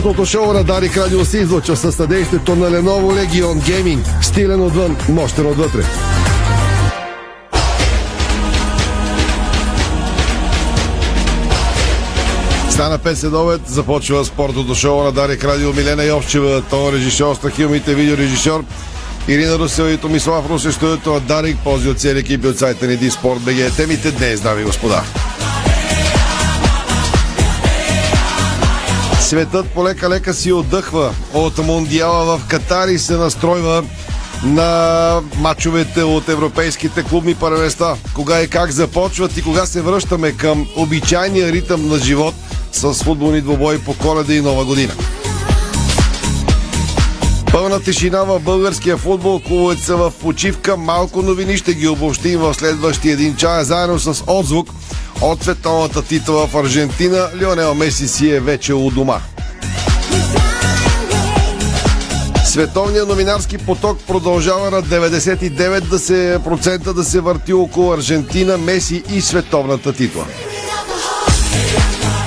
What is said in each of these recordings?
Спортното шоу на Дарик Радио се излъчва със съдействието на Lenovo Legion Gaming. Стилен отвън, мощен отвътре. Стана 5 следовет, започва спортното шоу на Дарик Радио Милена Йовчева, тон режисьор, Страхилмите, видеорежисьор Ирина Русел и Томислав Русе, студиото на Дарик, пози от цели екипи от сайта ни Диспорт БГ. Темите днес, дами и господа. Светът полека-лека си отдъхва от Мондиала в Катар и се настройва на мачовете от европейските клубни първенства. Кога и как започват и кога се връщаме към обичайния ритъм на живот с футболни двобои по коледа и нова година. Пълна тишина в българския футбол. Клубовете са в почивка. Малко новини ще ги обобщим в следващия един час, заедно с отзвук от световната титла в Аржентина. Лионел Меси си е вече у дома. Световният новинарски поток продължава на 99% да се, процента да се върти около Аржентина, Меси и световната титла.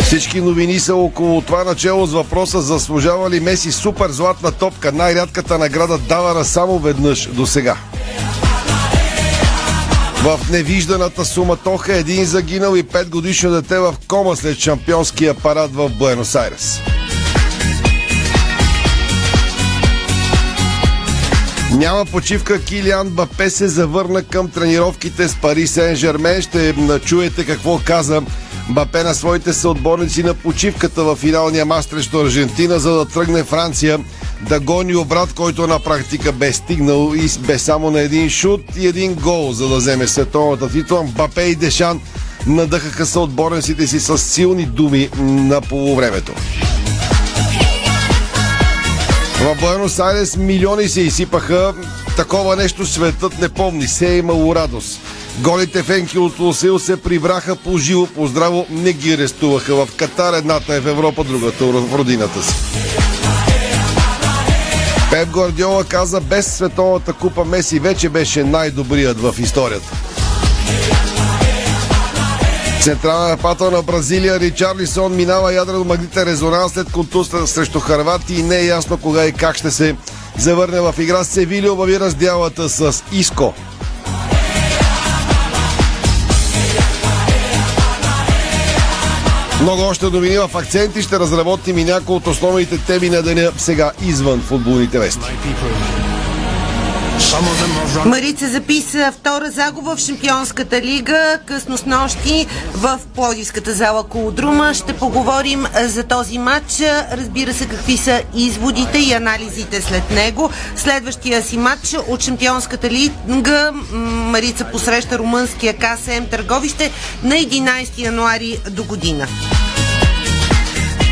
Всички новини са около това начало с въпроса заслужава ли Меси супер златна топка, най-рядката награда давана само веднъж до сега. В невижданата суматоха един загинал и 5 годишно дете в кома след шампионския парад в Буенос Айрес. Няма почивка. Килиан Бапе се завърна към тренировките с Пари Сен Жермен. Ще чуете какво каза Бапе на своите съотборници на почивката в финалния мач срещу Аржентина, за да тръгне Франция да гони обрат, който на практика бе стигнал и бе само на един шут и един гол, за да вземе световната титла. Бапе и Дешан надъхаха съотборниците си с силни думи на полувремето. В Буенос Айрес милиони се изсипаха. Такова нещо светът не помни. Се е имало радост. Голите фенки от Лосил се прибраха по живо, по здраво, не ги арестуваха в Катар. Едната е в Европа, другата в родината си. Пеп Гвардиола каза, без световната купа Меси вече беше най-добрият в историята. Централна нападател на Бразилия Ричарлисон минава ядрено магнитен резонанс след контуста срещу Харватия и не е ясно кога и как ще се завърне в игра. Севили обави раздялата с Иско. Много още новини в акценти. Ще разработим и някои от основните теми на деня сега извън футболните вести. Марица записа втора загуба в Шампионската лига. Късно с нощи в Плодивската зала Колодрума. Ще поговорим за този матч. Разбира се какви са изводите и анализите след него. Следващия си матч от Шампионската лига Марица посреща румънския КСМ Търговище на 11 януари до година.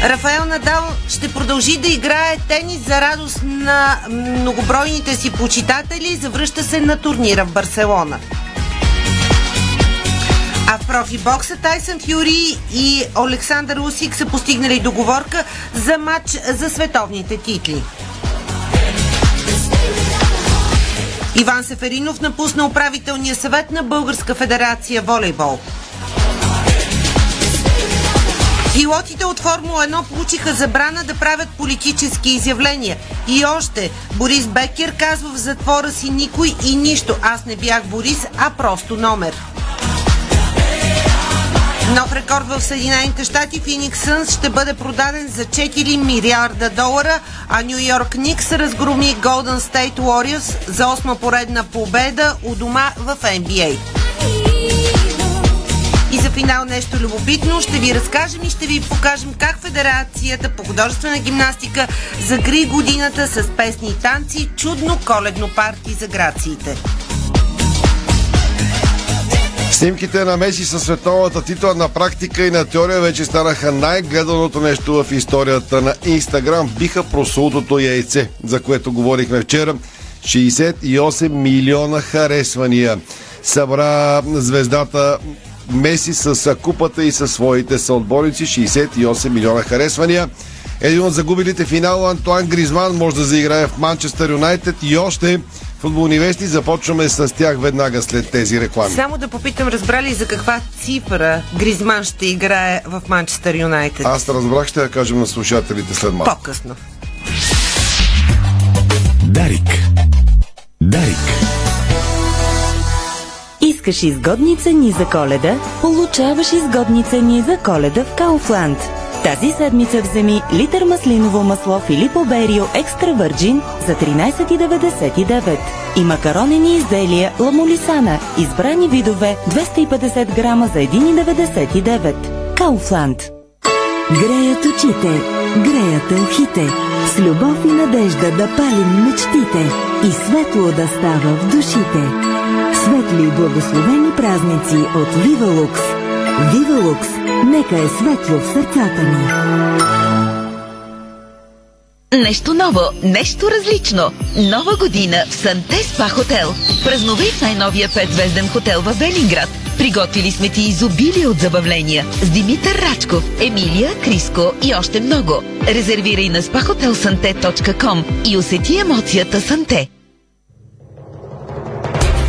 Рафаел Надал ще продължи да играе тенис за радост на многобройните си почитатели. Завръща се на турнира в Барселона. А в профибокса Тайсън Фюри и Александър Усик са постигнали договорка за матч за световните титли. Иван Сеферинов напусна управителния съвет на Българска федерация волейбол. Пилотите от Формула 1 получиха забрана да правят политически изявления. И още, Борис Бекер казва в затвора си никой и нищо. Аз не бях Борис, а просто номер. Нов рекорд в Съединените щати Феникс Сънс ще бъде продаден за 4 милиарда долара, а Нью Йорк Никс разгроми Golden State Warriors за осма поредна победа у дома в NBA. Финал нещо любопитно ще ви разкажем и ще ви покажем как Федерацията по художествена гимнастика загри годината с песни и танци чудно коледно парти за грациите. Снимките на Меси със световната титла на практика и на теория вече станаха най-гледаното нещо в историята на Инстаграм. Биха просултото яйце, за което говорихме вчера. 68 милиона харесвания. Събра звездата Меси с купата и със своите съотборници. 68 милиона харесвания. Един от загубилите финал Антуан Гризман може да заиграе в Манчестър Юнайтед и още футболни вести. Започваме с тях веднага след тези реклами. Само да попитам, разбрали за каква цифра Гризман ще играе в Манчестър Юнайтед? Аз разбрах, ще я кажем на слушателите след малко. По-късно. Дарик. Дарик. Искаш изгодни цени за коледа? Получаваш изгодни цени за коледа в Кауфланд. Тази седмица вземи литър маслиново масло Филипо Берио Екстра Върджин за 13,99 и макаронени изделия Ламолисана, избрани видове 250 грама за 1,99. Кауфланд. Греят очите, греят ухите, с любов и надежда да палим мечтите и светло да става в душите. Светли и благословени празници от Вивалукс. Вивалукс, нека е светло в сърцата ни. Нещо ново, нещо различно. Нова година в Санте Спа Хотел. Празнувай в най-новия 5-звезден хотел в Велинград. Приготвили сме ти изобилие от забавления с Димитър Рачков, Емилия, Криско и още много. Резервирай на spahotelsante.com и усети емоцията Санте.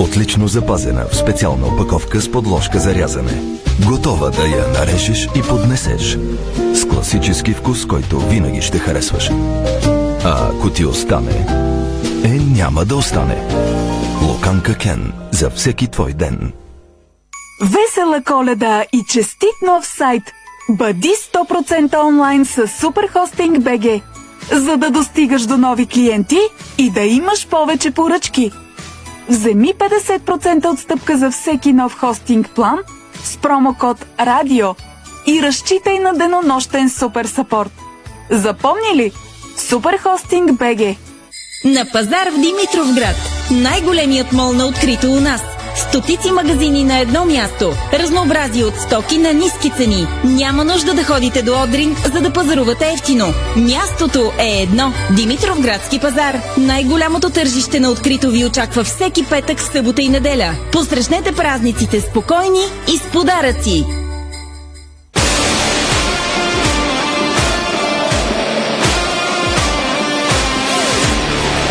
Отлично запазена в специална опаковка с подложка за рязане. Готова да я нарежеш и поднесеш. С класически вкус, който винаги ще харесваш. А ако ти остане, е няма да остане. Луканка Кен. За всеки твой ден. Весела коледа и честит нов сайт! Бъди 100% онлайн с Superhosting BG, за да достигаш до нови клиенти и да имаш повече поръчки. Вземи 50% отстъпка за всеки нов хостинг план с промокод РАДИО и разчитай на денонощен супер сапорт. Запомни ли? Superhosting BG. На пазар в Димитровград. Най-големият мол на открито у нас. Стотици магазини на едно място. Разнообразие от стоки на ниски цени. Няма нужда да ходите до Одрин, за да пазарувате ефтино. Мястото е едно. Димитровградски пазар. Най-голямото тържище на открито ви очаква всеки петък, събота и неделя. Посрещнете празниците спокойни и с подаръци.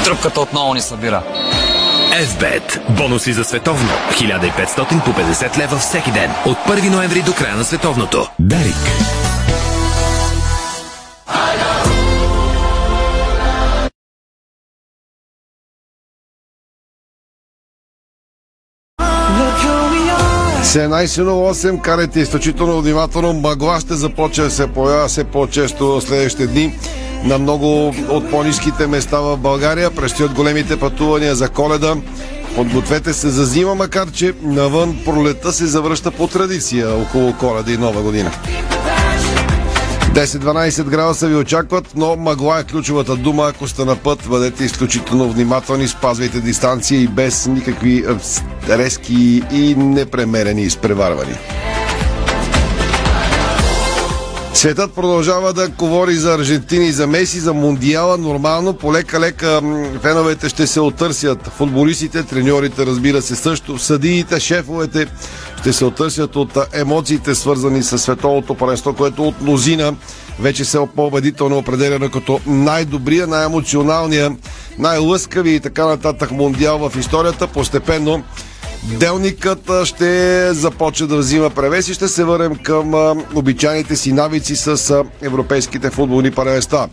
Тръпката отново ни събира. FBET. Бонуси за световно. 1500 по 50 лева всеки ден. От 1 ноември до края на световното. Дарик. С 11.08 карайте изключително внимателно. Мъгла ще започне да се появява все по-често следващите дни на много от по-низките места в България. Предстоят големите пътувания за коледа. Подгответе се за зима, макар че навън пролета се завръща по традиция около коледа и нова година. 10-12 градуса ви очакват, но мъгла е ключовата дума. Ако сте на път, бъдете изключително внимателни, спазвайте дистанция и без никакви резки и непремерени изпреварвания. Светът продължава да говори за Аржентина и за Меси, за Мондиала. Нормално, полека-лека феновете ще се отърсят. Футболистите, треньорите, разбира се, също. Съдиите, шефовете ще се отърсят от емоциите, свързани с световното паренство, което от мнозина вече се по-убедително определено като най-добрия, най-емоционалния, най-лъскави и така нататък мондиал в историята. Постепенно Делникът ще започне да взима превес и ще се върнем към обичайните си навици с европейските футболни паренства.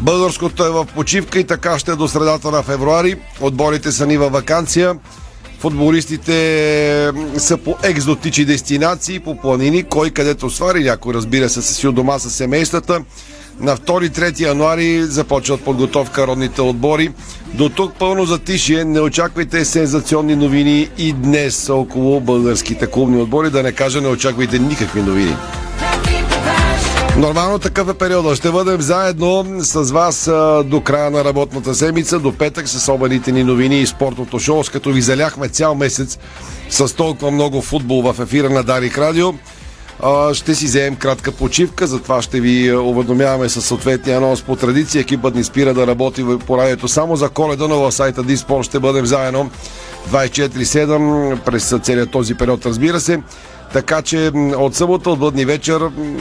Българското е в почивка и така ще е до средата на февруари. Отборите са ни във вакансия. Футболистите са по екзотични дестинации, по планини, кой където свари, някой разбира се си у дома с семействата. На 2-3 януари започват подготовка родните отбори. До тук пълно затишие. Не очаквайте сензационни новини и днес около българските клубни отбори. Да не кажа, не очаквайте никакви новини. Нормално такъв е периода. Ще бъдем заедно с вас до края на работната седмица, до петък с обедите ни новини и спортното шоу, с като ви заляхме цял месец с толкова много футбол в ефира на Дарик Радио. ще си вземем кратка почивка, затова ще ви уведомяваме със съответния анонс по традиция. Екипът ни спира да работи по радиото само за коледа, но в сайта Диспорт ще бъдем заедно 24-7 през целият този период, разбира се. Така че от събота, от бъдни вечер,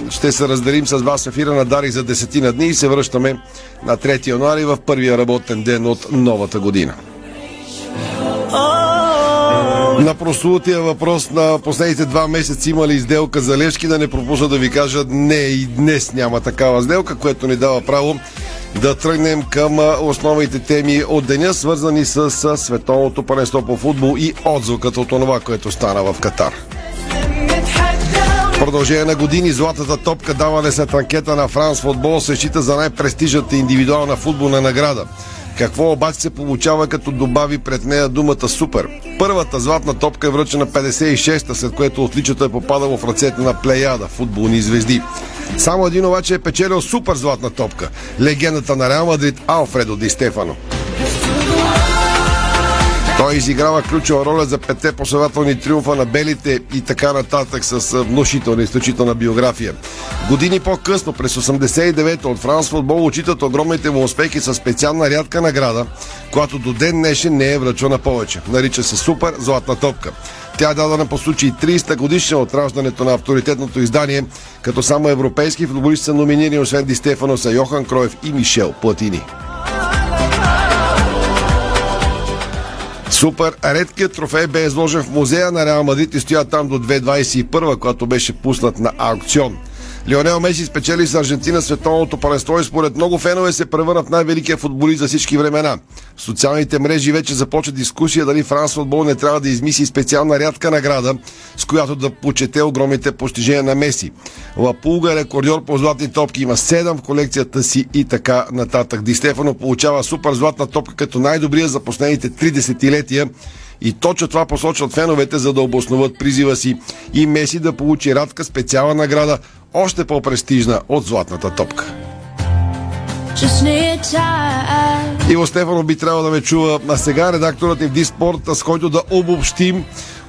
ще се разделим с вас ефира на Дари за десетина дни и се връщаме на 3 януари в първия работен ден от новата година. На прослутия въпрос на последните два месеца има ли изделка за Левски, да не пропусна да ви кажа не и днес няма такава сделка, което ни дава право да тръгнем към основните теми от деня, свързани с световното паренство по футбол и отзвукът от това, което стана в Катар. Продължение на години златата топка даване след анкета на Франс Футбол се счита за най-престижната индивидуална футболна награда. Какво обаче се получава като добави пред нея думата супер? Първата златна топка е връчена 56-та, след което отличата е попадало в ръцете на плеяда, футболни звезди. Само един обаче е печелил супер златна топка. Легендата на Реал Мадрид Алфредо Ди Стефано. Той изиграва ключова роля за пете последователни триумфа на белите и така нататък с внушителна изключителна биография. Години по-късно, през 89-та от Франс футбол очитат огромните му успехи с специална рядка награда, която до ден днешен не е връчвана повече. Нарича се Супер Златна топка. Тя е дадена по случай 300 годишна от раждането на авторитетното издание, като само европейски футболисти са номинирани освен Ди Стефано Йохан Кроев и Мишел Платини. Супер редкият трофей бе изложен в музея на Реал Мадрид и стоя там до 2021, когато беше пуснат на аукцион. Лионел Меси спечели с Аржентина световното паренство и според много фенове се превърна в най-великия футболист за всички времена. В социалните мрежи вече започва дискусия дали Франс футбол не трябва да измисли специална рядка награда, с която да почете огромните постижения на Меси. Лапулга е рекордьор по златни топки, има 7 в колекцията си и така нататък. Ди Стефано получава супер златна топка като най-добрия за последните 3 десетилетия и точно това посочват феновете, за да обосноват призива си и Меси да получи радка специална награда, още по-престижна от златната топка. Иво Стефано би трябвало да ме чува. А сега редакторът ни в Диспорт, с който да обобщим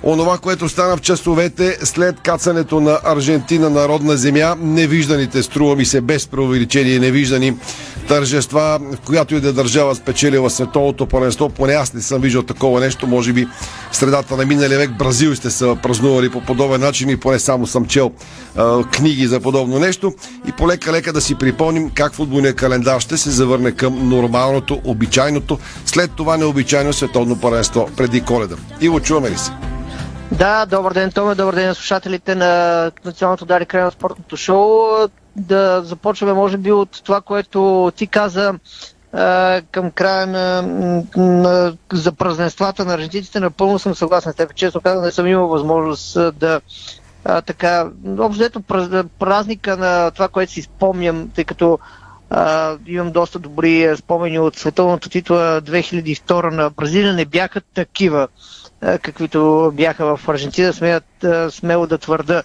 онова, което стана в часовете след кацането на Аржентина на родна земя. Невижданите, струва ми се, без преувеличение, невиждани тържества, в която и да държава спечелила световното първенство. Поне аз не съм виждал такова нещо. Може би в средата на миналия век Бразил сте са празнували по подобен начин и поне само съм чел а, книги за подобно нещо. И полека-лека да си припомним как футболния календар ще се завърне към нормалното, обичайното, след това необичайно световно първенство преди коледа. Иво, чуваме ли се? Да, добър ден, Томе, добър ден на слушателите на Националното Дари край на спортното шоу. Да започваме, може би, от това, което ти каза към края на, на за празненствата на аржентинците. Напълно съм съгласен с теб. Често казвам, не съм имал възможност да а, така, общо празника на това, което си спомням, тъй като а, имам доста добри спомени от световната титла 2002 на Бразилия, не бяха такива каквито бяха в Аржентина, смеят смело да твърда.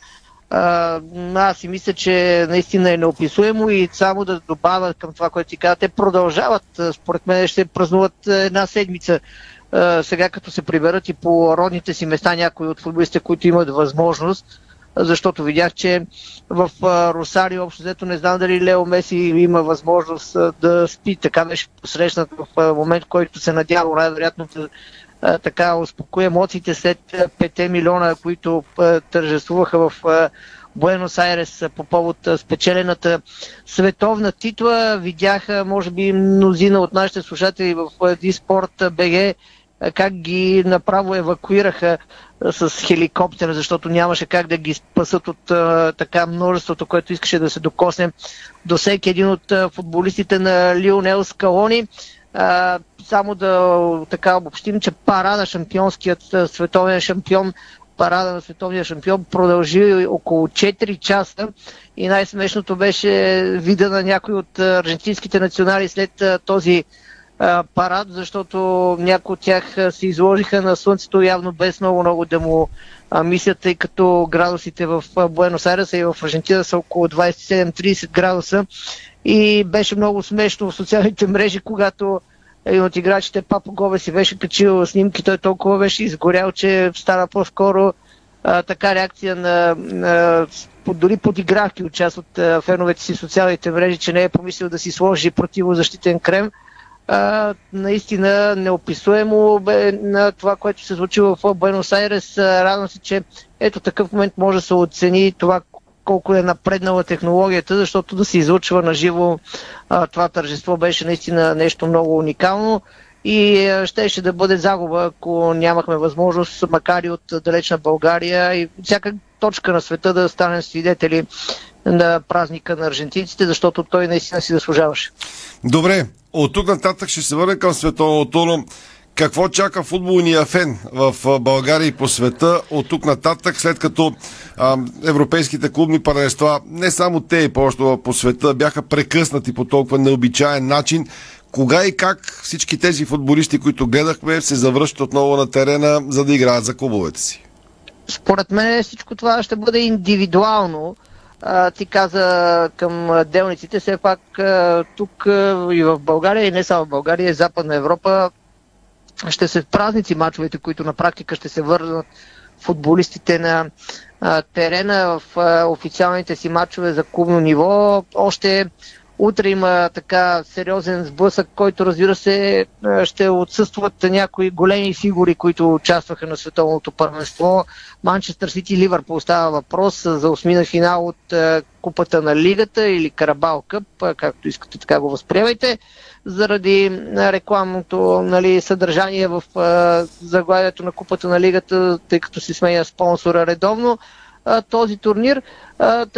Аз си мисля, че наистина е неописуемо и само да добавя към това, което ти казват, те продължават, според мен ще празнуват една седмица сега като се приберат и по родните си места някои от футболистите, които имат възможност, защото видях, че в Росари общо взето не знам дали Лео Меси има възможност да спи. Така беше посрещнат в момент, който се надява най-вероятно да така успокои емоциите след 5 милиона, които тържествуваха в Буенос Айрес по повод спечелената световна титла. Видяха, може би, мнозина от нашите слушатели в Диспорт БГ как ги направо евакуираха с хеликоптера, защото нямаше как да ги спасат от а, така множеството, което искаше да се докосне до всеки един от а, футболистите на Лионел Скалони. Само да така обобщим, че парада шампионският световен шампион парада на световния шампион продължи около 4 часа и най-смешното беше вида на някои от аржентинските национали след този парад, защото някои от тях се изложиха на слънцето явно без много-много да му мислят, тъй като градусите в Буенос Айреса и в Аржентина са около 27-30 градуса и беше много смешно в социалните мрежи, когато един от играчите Папа Гове си беше качил снимки, той толкова беше изгорял, че стана по-скоро а, така реакция на, на под, дори подигравки от част от а, феновете си в социалните мрежи, че не е помислил да си сложи противозащитен крем. А, наистина неописуемо бе на това, което се случи в Буенос Айрес. Радвам се, че ето такъв момент може да се оцени това колко е напреднала технологията, защото да се излучва на живо това тържество беше наистина нещо много уникално и щеше да бъде загуба, ако нямахме възможност, макар и от далечна България и всяка точка на света да станем свидетели на празника на аржентинците, защото той наистина си заслужаваше. Добре, от тук нататък ще се върнем към световното, но какво чака футболния фен в България и по света от тук нататък, след като а, европейските клубни паренства, не само те и по по света, бяха прекъснати по толкова необичаен начин. Кога и как всички тези футболисти, които гледахме, се завръщат отново на терена, за да играят за клубовете си? Според мен всичко това ще бъде индивидуално. А, ти каза към делниците, все пак тук и в България, и не само в България, и Западна Европа ще се празници мачовете, които на практика ще се върнат футболистите на а, терена в а, официалните си мачове за клубно ниво. Още утре има така сериозен сблъсък, който разбира се ще отсъстват някои големи фигури, които участваха на световното първенство. Манчестър Сити Ливърпул става въпрос за осмина финал от Купата на Лигата или Карабал Къп, както искате така го възприемайте заради рекламното нали, съдържание в заглавието на Купата на Лигата, тъй като си сменя спонсора редовно. А, този турнир,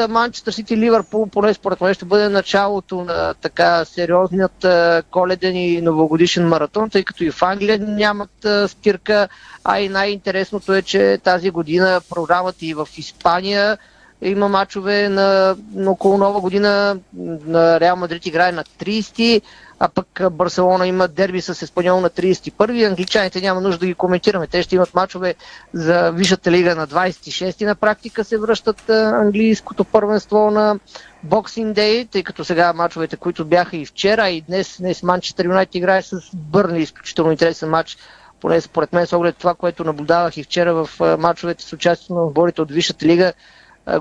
Манчестър Сити Ливърпул, поне според мен ще бъде началото на така сериозният а, коледен и новогодишен маратон, тъй като и в Англия нямат а, спирка, а и най-интересното е, че тази година програмата и в Испания има мачове на, на около нова година. На Реал Мадрид играе на 30 а пък Барселона има дерби с Еспаньол на 31 Англичаните няма нужда да ги коментираме. Те ще имат мачове за Висшата лига на 26 на практика се връщат английското първенство на Боксинг Дей, тъй като сега мачовете, които бяха и вчера, и днес, днес Манчестър Юнайтед играе с Бърни, изключително интересен матч поне според мен с оглед това, което наблюдавах и вчера в мачовете с участието на отборите от Висшата лига,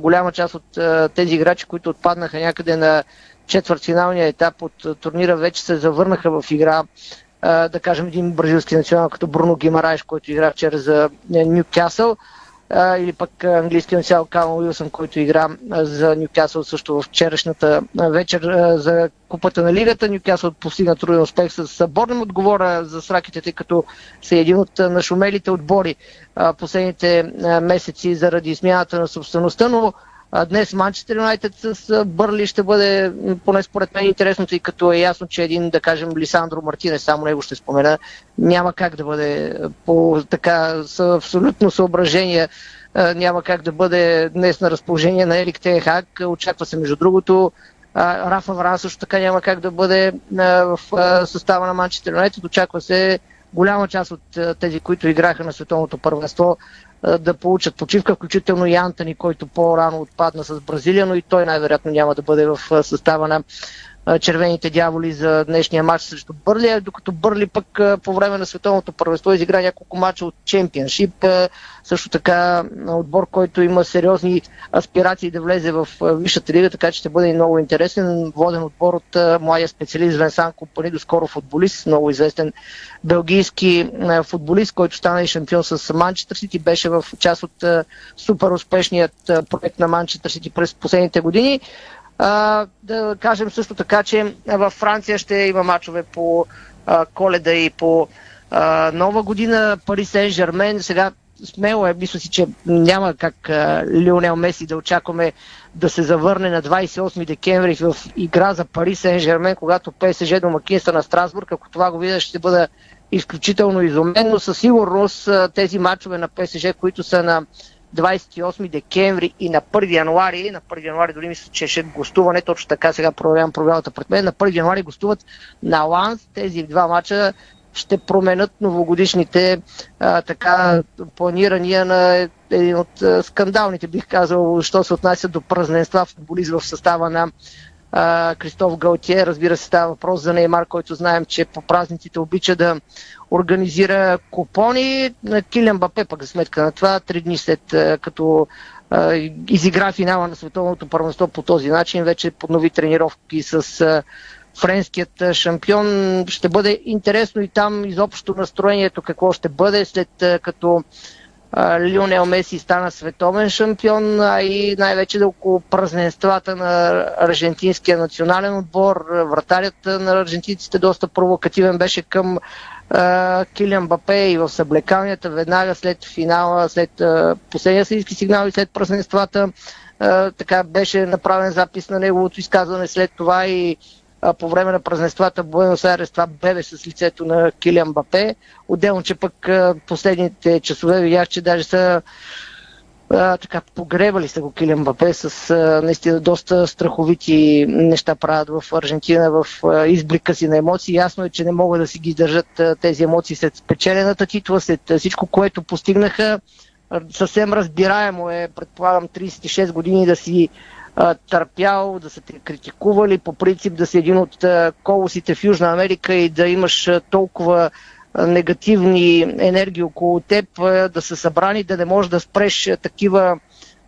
голяма част от тези играчи, които отпаднаха някъде на четвъртфиналния етап от турнира вече се завърнаха в игра. Да кажем един бразилски национал като Бруно Гимарайш, който игра вчера за Ньюкасъл или пък английски национал Калъм Уилсън, който игра за Ньюкасъл също вчерашната вечер за Купата на Лигата. Ньюкасъл постигна труден успех с Борнем. Отговоря за сраките, тъй като са един от нашумелите отбори последните месеци заради смяната на собствеността, но Днес Манчестър Юнайтед с Бърли ще бъде, поне според мен, интересно, тъй като е ясно, че един, да кажем, Лисандро Мартинес, само него ще спомена, няма как да бъде по така с абсолютно съображение няма как да бъде днес на разположение на Ерик Тенхак. Очаква се, между другото, Рафа Вран също така няма как да бъде в състава на Манчестър Юнайтед. Очаква се голяма част от тези, които играха на световното първенство, да получат почивка, включително и Антони, който по-рано отпадна с Бразилия, но и той най-вероятно няма да бъде в състава на червените дяволи за днешния матч срещу Бърли, докато Бърли пък по време на световното първенство изигра няколко мача от чемпионшип. Също така отбор, който има сериозни аспирации да влезе в Висшата лига, така че ще бъде много интересен. Воден отбор от младия специалист Венсан Компани, доскоро футболист, много известен белгийски футболист, който стана и шампион с Манчестър Сити, беше в част от супер успешният проект на Манчестър Сити през последните години. Да кажем също така, че във Франция ще има мачове по а, коледа и по а, нова година. Пари Сен Жермен сега смело е, мисля си, че няма как а, Лионел Меси да очакваме да се завърне на 28 декември в игра за Пари Сен Жермен, когато ПСЖ домакинства на Страсбург. Ако това го видя, ще бъда изключително изумен, но със сигурност тези матчове на ПСЖ, които са на 28 декември и на 1 януари. На 1 януари дори мисля, че ще гостуване, точно така сега проверявам програмата пред мен. На 1 януари гостуват на Ланс. Тези два мача ще променят новогодишните а, така планирания на един от а, скандалните, бих казал, що се отнася до празненства футболист в състава на а, Кристоф Галтие. Разбира се, става въпрос за Неймар, който знаем, че по празниците обича да организира купони. на Килиан Бапе пък за сметка на това, три дни след като изигра финала на световното първенство по този начин. Вече поднови тренировки с френският шампион. Ще бъде интересно и там изобщо настроението какво ще бъде след като Лионел Меси стана световен шампион, а и най-вече да около празненствата на аржентинския национален отбор. Вратарят на аржентинците доста провокативен беше към Килиан Бапе и в съблекалнията веднага след финала, след последния съдийски сигнал и след празненствата. Така беше направен запис на неговото изказване след това и по време на празненствата в Буенос Айрес това бебе с лицето на Килиан Бапе. Отделно, че пък последните часове видях, че даже са а, така погребали са го Килиан Бапе с а, наистина доста страховити неща правят в Аржентина в а, изблика си на емоции. Ясно е, че не могат да си ги държат а, тези емоции след спечелената титла, след а, всичко, което постигнаха. А, съвсем разбираемо е, предполагам, 36 години да си търпял, да са те критикували, по принцип да си един от колосите в Южна Америка и да имаш толкова негативни енергии около теб, да са събрани, да не можеш да спреш такива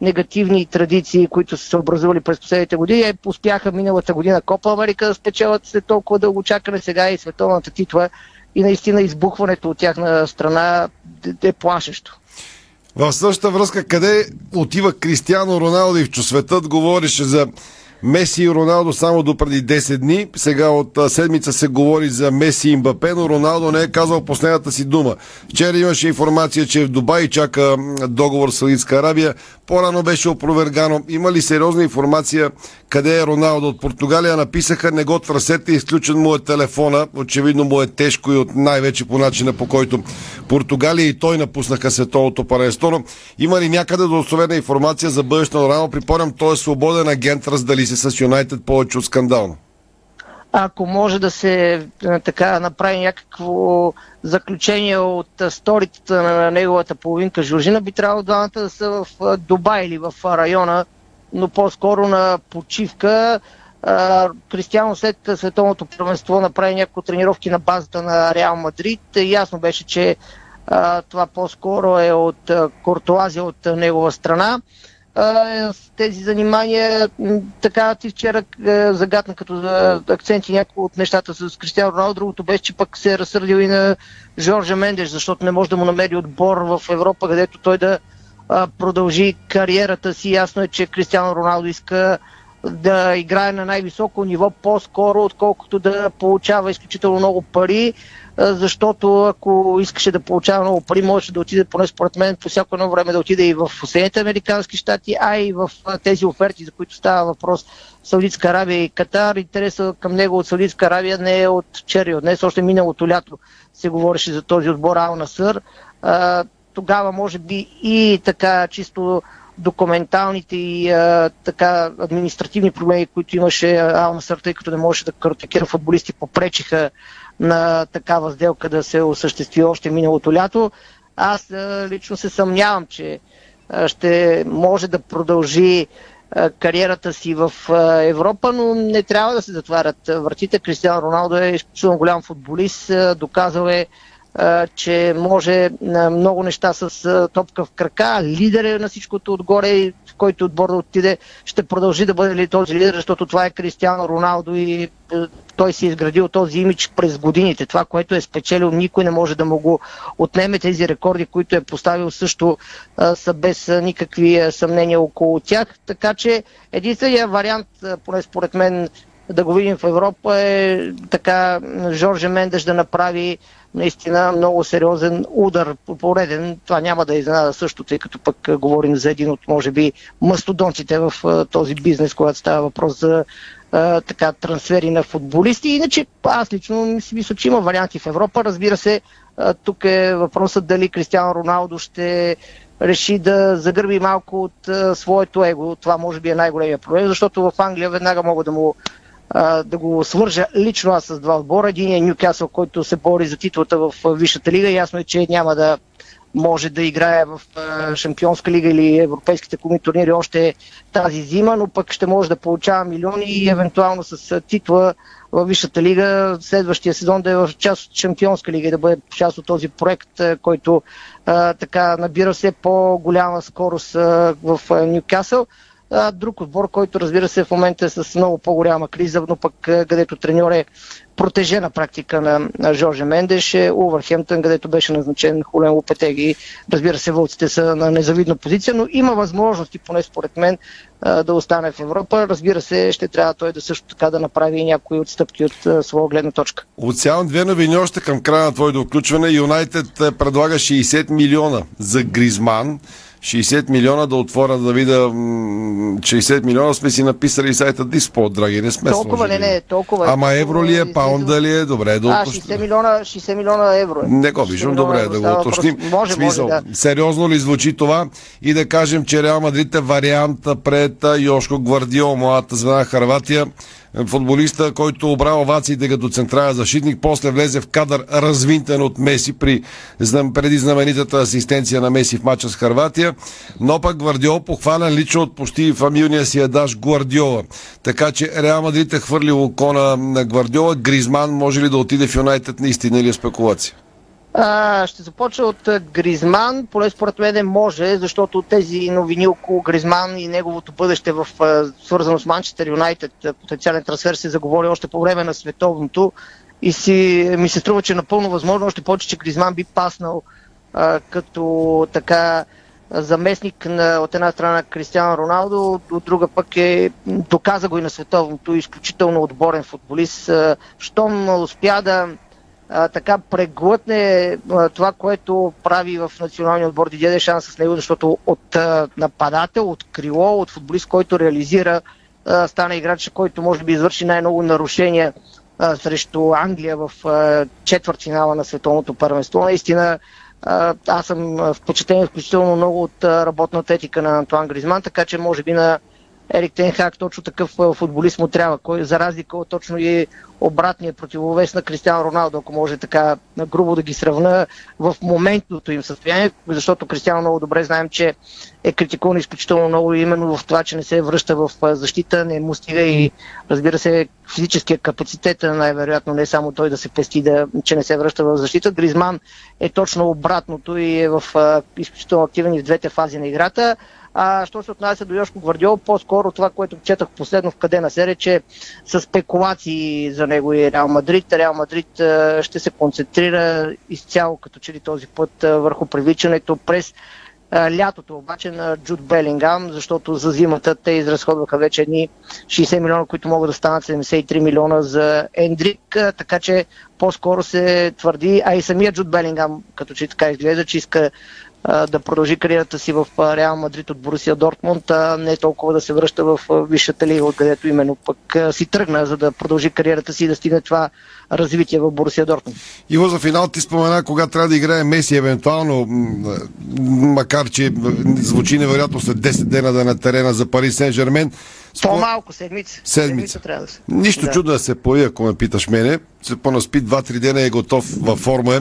негативни традиции, които са се образували през последните години. Е, успяха миналата година Копа Америка да спечелят след толкова дълго чакане, сега и световната титла и наистина избухването от тяхна страна е плашещо. В същата връзка, къде отива Кристиано Роналдо и в светът говореше за Меси и Роналдо само до преди 10 дни. Сега от седмица се говори за Меси и Мбапе, но Роналдо не е казал последната си дума. Вчера имаше информация, че в Дубай чака договор с Саудитска Арабия. По-рано беше опровергано. Има ли сериозна информация къде е Роналдо? От Португалия написаха, не го търсете, изключен му е телефона. Очевидно му е тежко и от най-вече по начина по който Португалия и той напуснаха световното паренство. Има ли някъде достоверна информация за бъдещето на Роналдо? Припомням, той е свободен агент, раздали се с Юнайтед повече от скандално ако може да се така направи някакво заключение от сторицата на неговата половинка Жоржина, би трябвало двамата да са в Дубай или в района, но по-скоро на почивка. Кристиано след световното първенство направи няколко тренировки на базата на Реал Мадрид. Ясно беше, че това по-скоро е от куртуазия от негова страна тези занимания. Така ти вчера загадна като за акценти някои от нещата с Кристиан Роналдо. Другото беше, че пък се е разсърдил и на Жоржа Мендеш, защото не може да му намери отбор в Европа, където той да продължи кариерата си. Ясно е, че Кристиано Роналдо иска да играе на най-високо ниво по-скоро, отколкото да получава изключително много пари защото ако искаше да получава много пари, можеше да отиде, поне според мен, по всяко едно време да отиде и в Съединените Американски щати, а и в тези оферти, за които става въпрос Саудитска Аравия и Катар. Интереса към него от Саудитска Аравия не е от вчера днес, още миналото лято се говореше за този отбор Ал Насър. Тогава, може би, и така чисто документалните и а, така административни проблеми, които имаше Ал Насър, тъй като не можеше да картекира футболисти, попречиха на такава сделка да се осъществи още миналото лято. Аз лично се съмнявам, че ще може да продължи кариерата си в Европа, но не трябва да се затварят вратите. Кристиан Роналдо е изключително голям футболист, доказал е, че може много неща с топка в крака, лидер е на всичкото отгоре, в който отбор да отиде, ще продължи да бъде ли този лидер, защото това е Кристиано Роналдо и той си е изградил този имидж през годините. Това, което е спечелил, никой не може да му го отнеме. Тези рекорди, които е поставил също са без никакви съмнения около тях. Така че единственият вариант, поне според мен, да го видим в Европа е така Жорже Мендеш да направи наистина много сериозен удар пореден. Това няма да е изненада също, тъй като пък говорим за един от, може би, мастодонтите в този бизнес, когато става въпрос за а, така, трансфери на футболисти. Иначе аз лично си мисля, че има варианти в Европа. Разбира се, а, тук е въпросът дали Кристиано Роналдо ще реши да загърби малко от а, своето его. Това може би е най-големия проблем, защото в Англия веднага могат да му да го свържа лично аз с два отбора. Един е Нюкасъл, който се бори за титлата в Висшата лига. Ясно е, че няма да може да играе в Шампионска лига или европейските клубни турнири още тази зима, но пък ще може да получава милиони и евентуално с титла в Висшата лига следващия сезон да е в част от Шампионска лига и да бъде част от този проект, който а, така набира все по-голяма скорост а, в Ньюкасъл. Друг отбор, който разбира се в момента е с много по-голяма криза, но пък където треньор е протежена практика на, на Жорже Мендеш е Увърхемптън, където беше назначен Хулен Лопетеги. Разбира се, вълците са на незавидна позиция, но има възможности, поне според мен, да остане в Европа. Разбира се, ще трябва той да също така да направи и някои отстъпки от своя гледна точка. Оцелявам две новини още към края на твоето включване. Юнайтед предлага 60 милиона за Гризман. 60 милиона да отворя да видя 60 милиона сме си написали сайта Диспо, драги, не сме Толкова не, не, толкова. Ама евро ли е, паунда ли е, добре да уточним. А, 60 милиона, 60 милиона евро е. Не го виждам, добре да го уточним. Може, Смисъл, може, да. Сериозно ли звучи това? И да кажем, че Реал Мадрид е варианта пред Йошко Гвардио, младата звена Харватия футболиста, който обра овациите като централен защитник, после влезе в кадър развинтен от Меси при, преди знаменитата асистенция на Меси в матча с Харватия, но пък Гвардиол похвален лично от почти фамилния си едаш Гвардиола. Така че Реал Мадрид е хвърлил око на Гвардиола. Гризман може ли да отиде в Юнайтед наистина или е спекулация? А, ще започна от Гризман. Поне според мен може, защото тези новини около Гризман и неговото бъдеще в свързано с Манчестър Юнайтед, потенциален трансфер се заговори още по време на световното и си, ми се струва, че е напълно възможно, още повече, че Гризман би паснал а, като така заместник на, от една страна на Кристиан Роналдо, от друга пък е, доказа го и на световното, изключително отборен футболист. Щом успя да а, така преглътне а, това, което прави в националния отбор Дидие Дешан с него, защото от а, нападател, от крило, от футболист, който реализира, а, стана играч, който може би извърши най-много нарушения а, срещу Англия в а, четвърт финала на световното първенство. Наистина а, аз съм впечатлен включително много от а, работната етика на Антуан Гризман, така че може би на Ерик Тенхак точно такъв футболист му трябва, кой за разлика от точно и обратния противовес на Кристиан Роналдо, ако може така грубо да ги сравна в моментното им състояние, защото Кристиан много добре знаем, че е критикуван изключително много именно в това, че не се връща в защита, не му стига и разбира се физическия капацитет, най-вероятно не само той да се пести, да, че не се връща в защита. Гризман е точно обратното и е в изключително активен и в двете фази на играта. А що се отнася до Йошко Гвардиол, по-скоро това, което четах последно в къде на серия, че са спекулации за него и Реал Мадрид. Реал Мадрид ще се концентрира изцяло като че ли този път върху привличането през лятото обаче на Джуд Белингам, защото за зимата те изразходваха вече едни 60 милиона, които могат да станат 73 милиона за Ендрик, така че по-скоро се твърди, а и самия Джуд Белингам, като че така изглежда, че иска да продължи кариерата си в Реал Мадрид от Борусия Дортмунд, а не толкова да се връща в Висшата лига, откъдето именно пък си тръгна, за да продължи кариерата си и да стигне това развитие в Борусия Дортмунд. Иво, за финал ти спомена, кога трябва да играе Меси, евентуално, макар че звучи невероятно след 10 дена да е на терена за Пари Сен-Жермен. По-малко, седмица. Седмица. седмица трябва да се. Нищо да. чудо да се появи, ако ме питаш мене. Се понаспи 2-3 дена е готов във форма.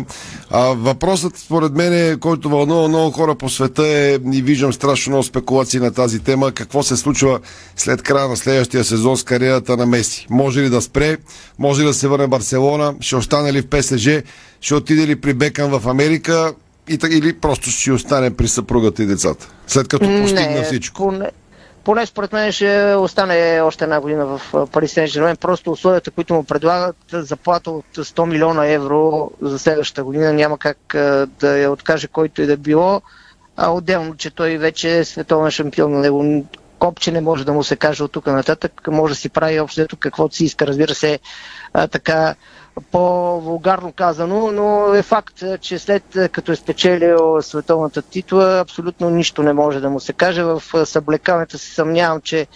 А, въпросът, според мен, е, който вълнува много хора по света е, и виждам страшно много спекулации на тази тема, какво се случва след края на следващия сезон с кариерата на Меси. Може ли да спре? Може ли да се върне Барселона? Ще остане ли в ПСЖ? Ще отиде ли при Бекън в Америка? И, или просто ще остане при съпругата и децата, след като постигна не, всичко? Поне, поне според мен ще остане още една година в Пари Сен Жермен. Просто условията, които му предлагат, заплата от 100 милиона евро за следващата година няма как да я откаже който и да било. А отделно, че той вече е световен шампион на него копче не може да му се каже от тук нататък. Може да си прави общо каквото си иска. Разбира се, така по-вулгарно казано, но е факт, че след като е спечелил световната титла, абсолютно нищо не може да му се каже. В съблекаването се съмнявам, че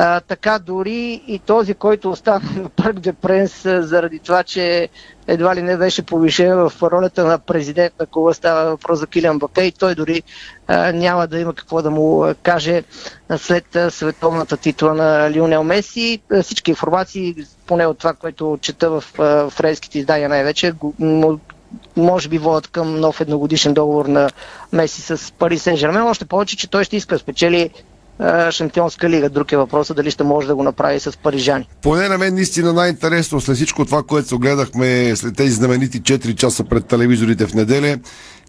а, така дори и този, който остана на Парк де Пренс заради това, че едва ли не беше повишен в ролята на президент на клуба, става въпрос за Килиан Бапе и той дори а, няма да има какво да му каже след световната титла на Лионел Меси. Всички информации, поне от това, което чета в френските издания най-вече, може би водят към нов едногодишен договор на Меси с Пари Сен Жермен. Още повече, че той ще иска спечели Шампионска лига. Друг е въпросът дали ще може да го направи с парижани. Поне на мен наистина най-интересно след всичко това, което се огледахме след тези знаменити 4 часа пред телевизорите в неделя,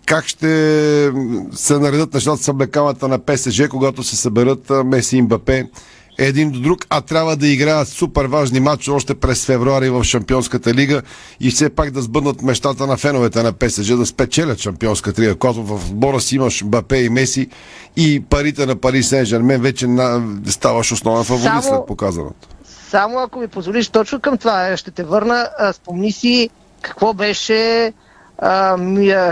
как ще се наредат нещата с облекалата на ПСЖ, когато се съберат Меси и Мбапе един до друг, а трябва да играят супер важни матчи още през февруари в Шампионската лига и все пак да сбъднат мечтата на феновете на ПСЖ да спечелят Шампионската лига, когато в отбора си имаш Бапе и Меси и парите на Пари Сен Жермен вече на... ставаш основен фаворит Само... след показаното. Само ако ми позволиш точно към това, ще те върна. Спомни си какво беше а,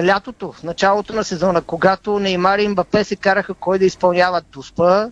лятото, в началото на сезона, когато Неймар и Мбапе се караха кой да изпълнява Туспа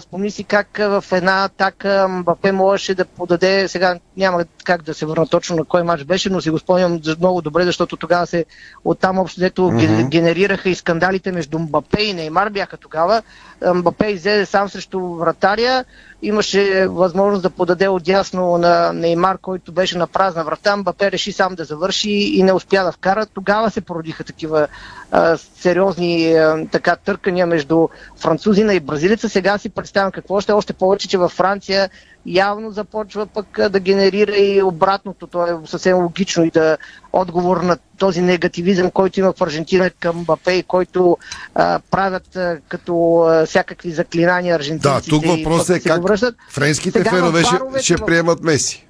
спомни си как в една атака Мбапе можеше да подаде, сега няма как да се върна точно на кой матч беше, но си го спомням много добре, защото тогава се оттам общо дето mm-hmm. генерираха и скандалите между Мбапе и Неймар бяха тогава. Мбапе излезе сам срещу вратаря, имаше възможност да подаде отясно на Неймар, който беше на празна врата. Мбапе реши сам да завърши и не успя да вкара. Тогава се породиха такива а, сериозни а, така търкания между французина и бразилица. Сега си представям какво ще, още повече, че във Франция явно започва пък да генерира и обратното. То е съвсем логично и да отговор на този негативизъм, който има в Аржентина към Бапе и който а, правят а, като а, всякакви заклинания аржентинците. Да, тук въпросът е как френските фенове ще, ще приемат Меси.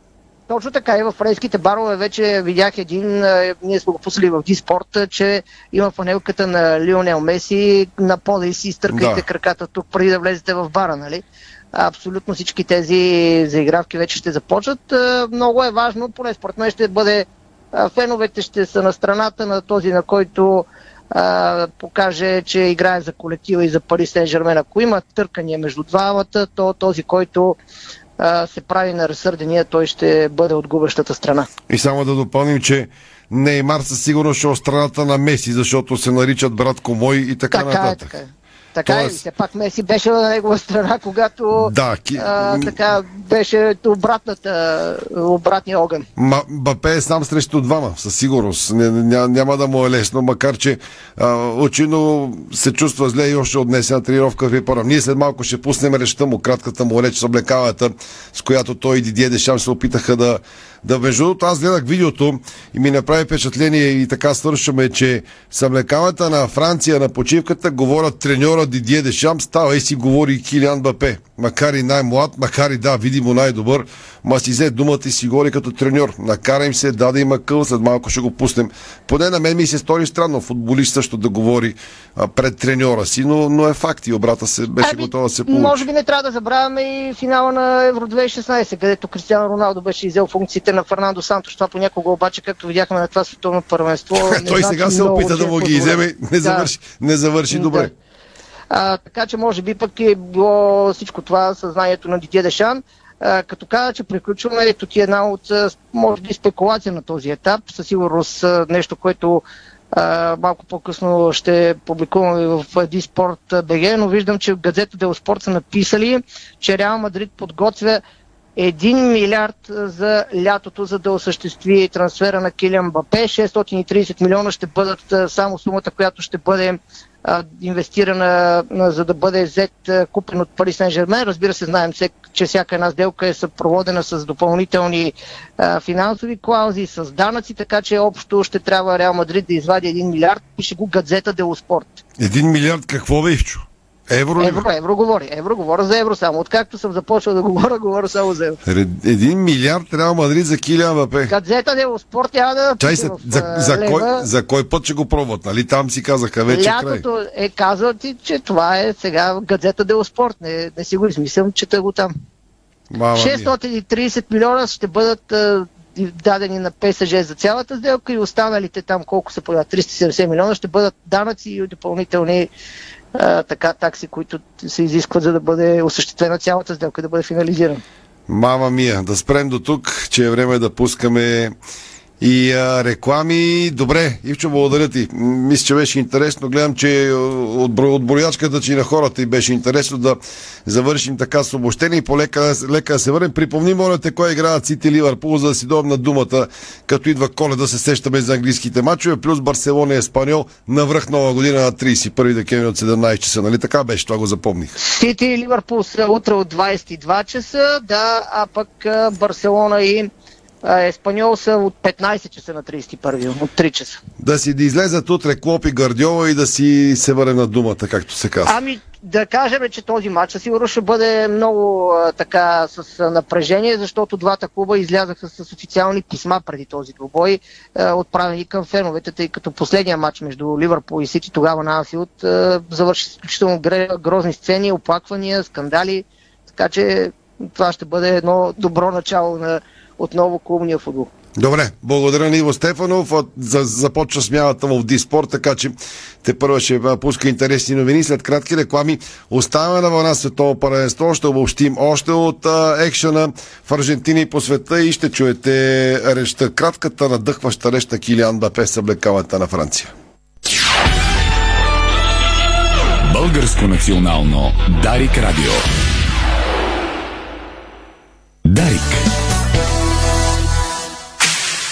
Точно така и в френските барове вече видях един, ние сме го пуснали в Диспорт, че има панелката на Лионел Меси на пода и си изтъркайте да. краката тук преди да влезете в бара, нали? Абсолютно всички тези заигравки вече ще започнат. Много е важно, поне според мен ще бъде феновете ще са на страната на този, на който а, покаже, че играе за колектива и за Пари Сен Жермен. Ако има търкания между двамата, то този, който а, се прави на разсърдения, той ще бъде от губещата страна. И само да допълним, че Неймар със сигурност ще е от страната на Меси, защото се наричат брат Комой и така, така нататък. Е, така е. Така Тоест... и все пак Меси беше на негова страна, когато да, ки... а, така беше обратната, обратния огън. Ма, Бапе е сам срещу двама, със сигурност. Ня, няма да му е лесно, макар че а, очино се чувства зле и още от днес на тренировка в Випора. Ние след малко ще пуснем речта му, кратката му реч с облекалата, с която той и Дидие Дешам се опитаха да да, между другото, аз гледах видеото и ми направи впечатление и така свършваме, че съмлекавата на Франция на почивката говорят треньора Дидие Дешам, става и си говори Килиан Бапе. Макар и най-млад, макар и да, видимо най-добър, ма си взе думата и си говори като треньор. Накара им се, даде има къл, след малко ще го пуснем. Поне на мен ми се стори странно футболист също да говори а, пред треньора си, но, но е факт и обрата се беше ами, готова да се получи. Може би не трябва да забравяме и финала на Евро 2016, където Кристиано Роналдо беше изел функциите на Фернандо Сантош. Това понякога обаче, както видяхме на това световно първенство. Той сега се опита да му ги иземе, не завърши, не завърши добре. А, така че може би пък е било всичко това съзнанието на Дидие Дешан. А, като каза, че приключваме, ето ти е една от, може би, спекулация на този етап. Със сигурност нещо, което а, малко по-късно ще публикуваме в Диспорт БГ, но виждам, че в газета Делспорт са написали, че Реал Мадрид подготвя 1 милиард за лятото, за да осъществи трансфера на Килиан Бапе. 630 милиона ще бъдат само сумата, която ще бъде инвестирана, за да бъде взет купен от Пари Сен Жермен. Разбира се, знаем, че всяка една сделка е съпроводена с допълнителни финансови клаузи, с данъци, така че общо ще трябва Реал Мадрид да извади 1 милиард. Пише го Гадзета Делоспорт. 1 милиард какво бе, Ивчо? Евро, евро, евро говори. Евро говоря за евро само. Откакто съм започнал да говоря, говоря само за евро. Един милиард Реал Мадрид за Килиан Вапе. Гадзета де спорт няма да Чай се, за, за, кой, за кой път ще го пробват? Нали там си казаха вече Лятото край. е казал ти, че това е сега Гадзета де спорт. Не, не си го измислям, чета го там. Мама 630 милиона ще бъдат дадени на ПСЖ за цялата сделка и останалите там колко се появят 370 милиона ще бъдат данъци и допълнителни така такси, които се изискват, за да бъде осъществена цялата сделка, да бъде финализирана. Мама мия, да спрем до тук, че е време да пускаме и а, реклами. Добре, Ивчо, благодаря ти. Мисля, че беше интересно. Гледам, че от, от броячката, че и на хората и беше интересно да завършим така с обобщение и по-лека лека да се върнем. Припомни, моля те, кой играят Сити Ливърпул, за да си дойдем на думата, като идва коледа, се сещаме за английските матчове, плюс Барселона и Еспаньол на връх нова година на 31 декември от 17 часа. Нали така беше? Това го запомних. Сити и Ливърпул са утре от 22 часа, да, а пък Барселона и Еспаньол са от 15 часа на 31, от 3 часа. Да си да излезат утре Клоп и Гардиола и да си се върне на думата, както се казва. Ами, да кажем, че този матч сигурно ще бъде много а, така с напрежение, защото двата клуба излязаха с официални писма преди този двубой, а, отправени към феновете, тъй като последния матч между Ливърпул и Сити тогава на Анфилд завърши изключително грозни сцени, оплаквания, скандали, така че това ще бъде едно добро начало на отново клубния футбол. Добре, благодаря на Иво Стефанов. За, започва смяната в Диспорт, така че те първо ще пуска интересни новини. След кратки реклами оставяме на вълна световно паренство. Ще обобщим още от а, екшена в Аржентина и по света и ще чуете речта, кратката надъхваща на Килиан Бапе с облекаването на Франция. Българско национално Дарик Радио. Дарик.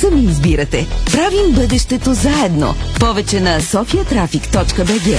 Сами избирате. Правим бъдещето заедно. Повече на sofiatraffic.bg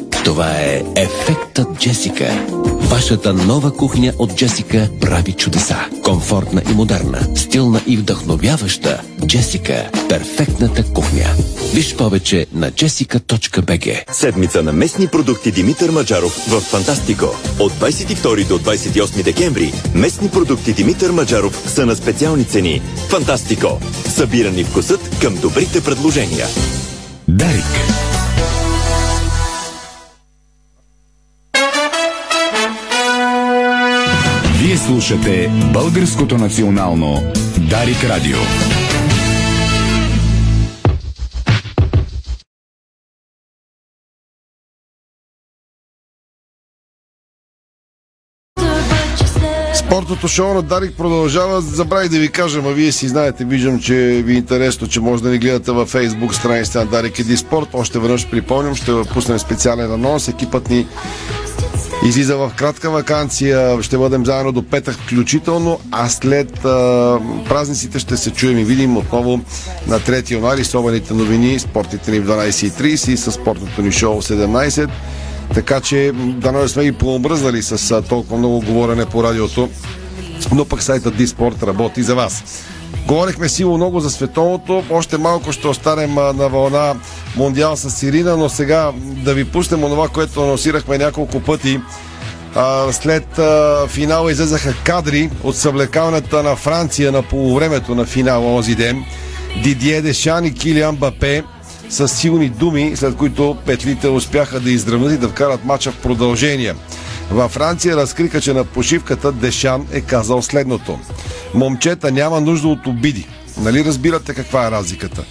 Това е Ефектът Джесика. Вашата нова кухня от Джесика прави чудеса. Комфортна и модерна, стилна и вдъхновяваща. Джесика – перфектната кухня. Виж повече на jessica.bg Седмица на местни продукти Димитър Маджаров в Фантастико. От 22 до 28 декември местни продукти Димитър Маджаров са на специални цени. Фантастико. Събирани вкусът към добрите предложения. Дарик. Слушате Българското национално Дарик Радио. Спортното шоу на Дарик продължава. Забравих да ви кажа, а вие си знаете, виждам, че ви е интересно, че може да ни гледате във Facebook страницата на Дарик Еди Спорт. Още веднъж припомням, ще пуснем специален анонс. Екипът ни излиза в кратка вакансия. Ще бъдем заедно до петък включително, а след а, празниците ще се чуем и видим отново на 3 януари с обените новини, спортите ни в 12.30 и с спортното ни шоу 17. Така че да не сме и пообръзнали с толкова много говорене по радиото, но пък сайтът Диспорт работи за вас. Говорихме силно много за световното. Още малко ще останем на вълна Мондиал с Сирина, но сега да ви пуснем онова, което анонсирахме няколко пъти. А, след а, финала излезаха кадри от съблекалната на Франция на полувремето на финала онзи ден. Дидие Дешан и Килиан Бапе с силни думи, след които петлите успяха да изравнат и да вкарат мача в продължение. Във Франция разкриха, че на почивката Дешан е казал следното. Момчета няма нужда от обиди. Нали разбирате каква е разликата?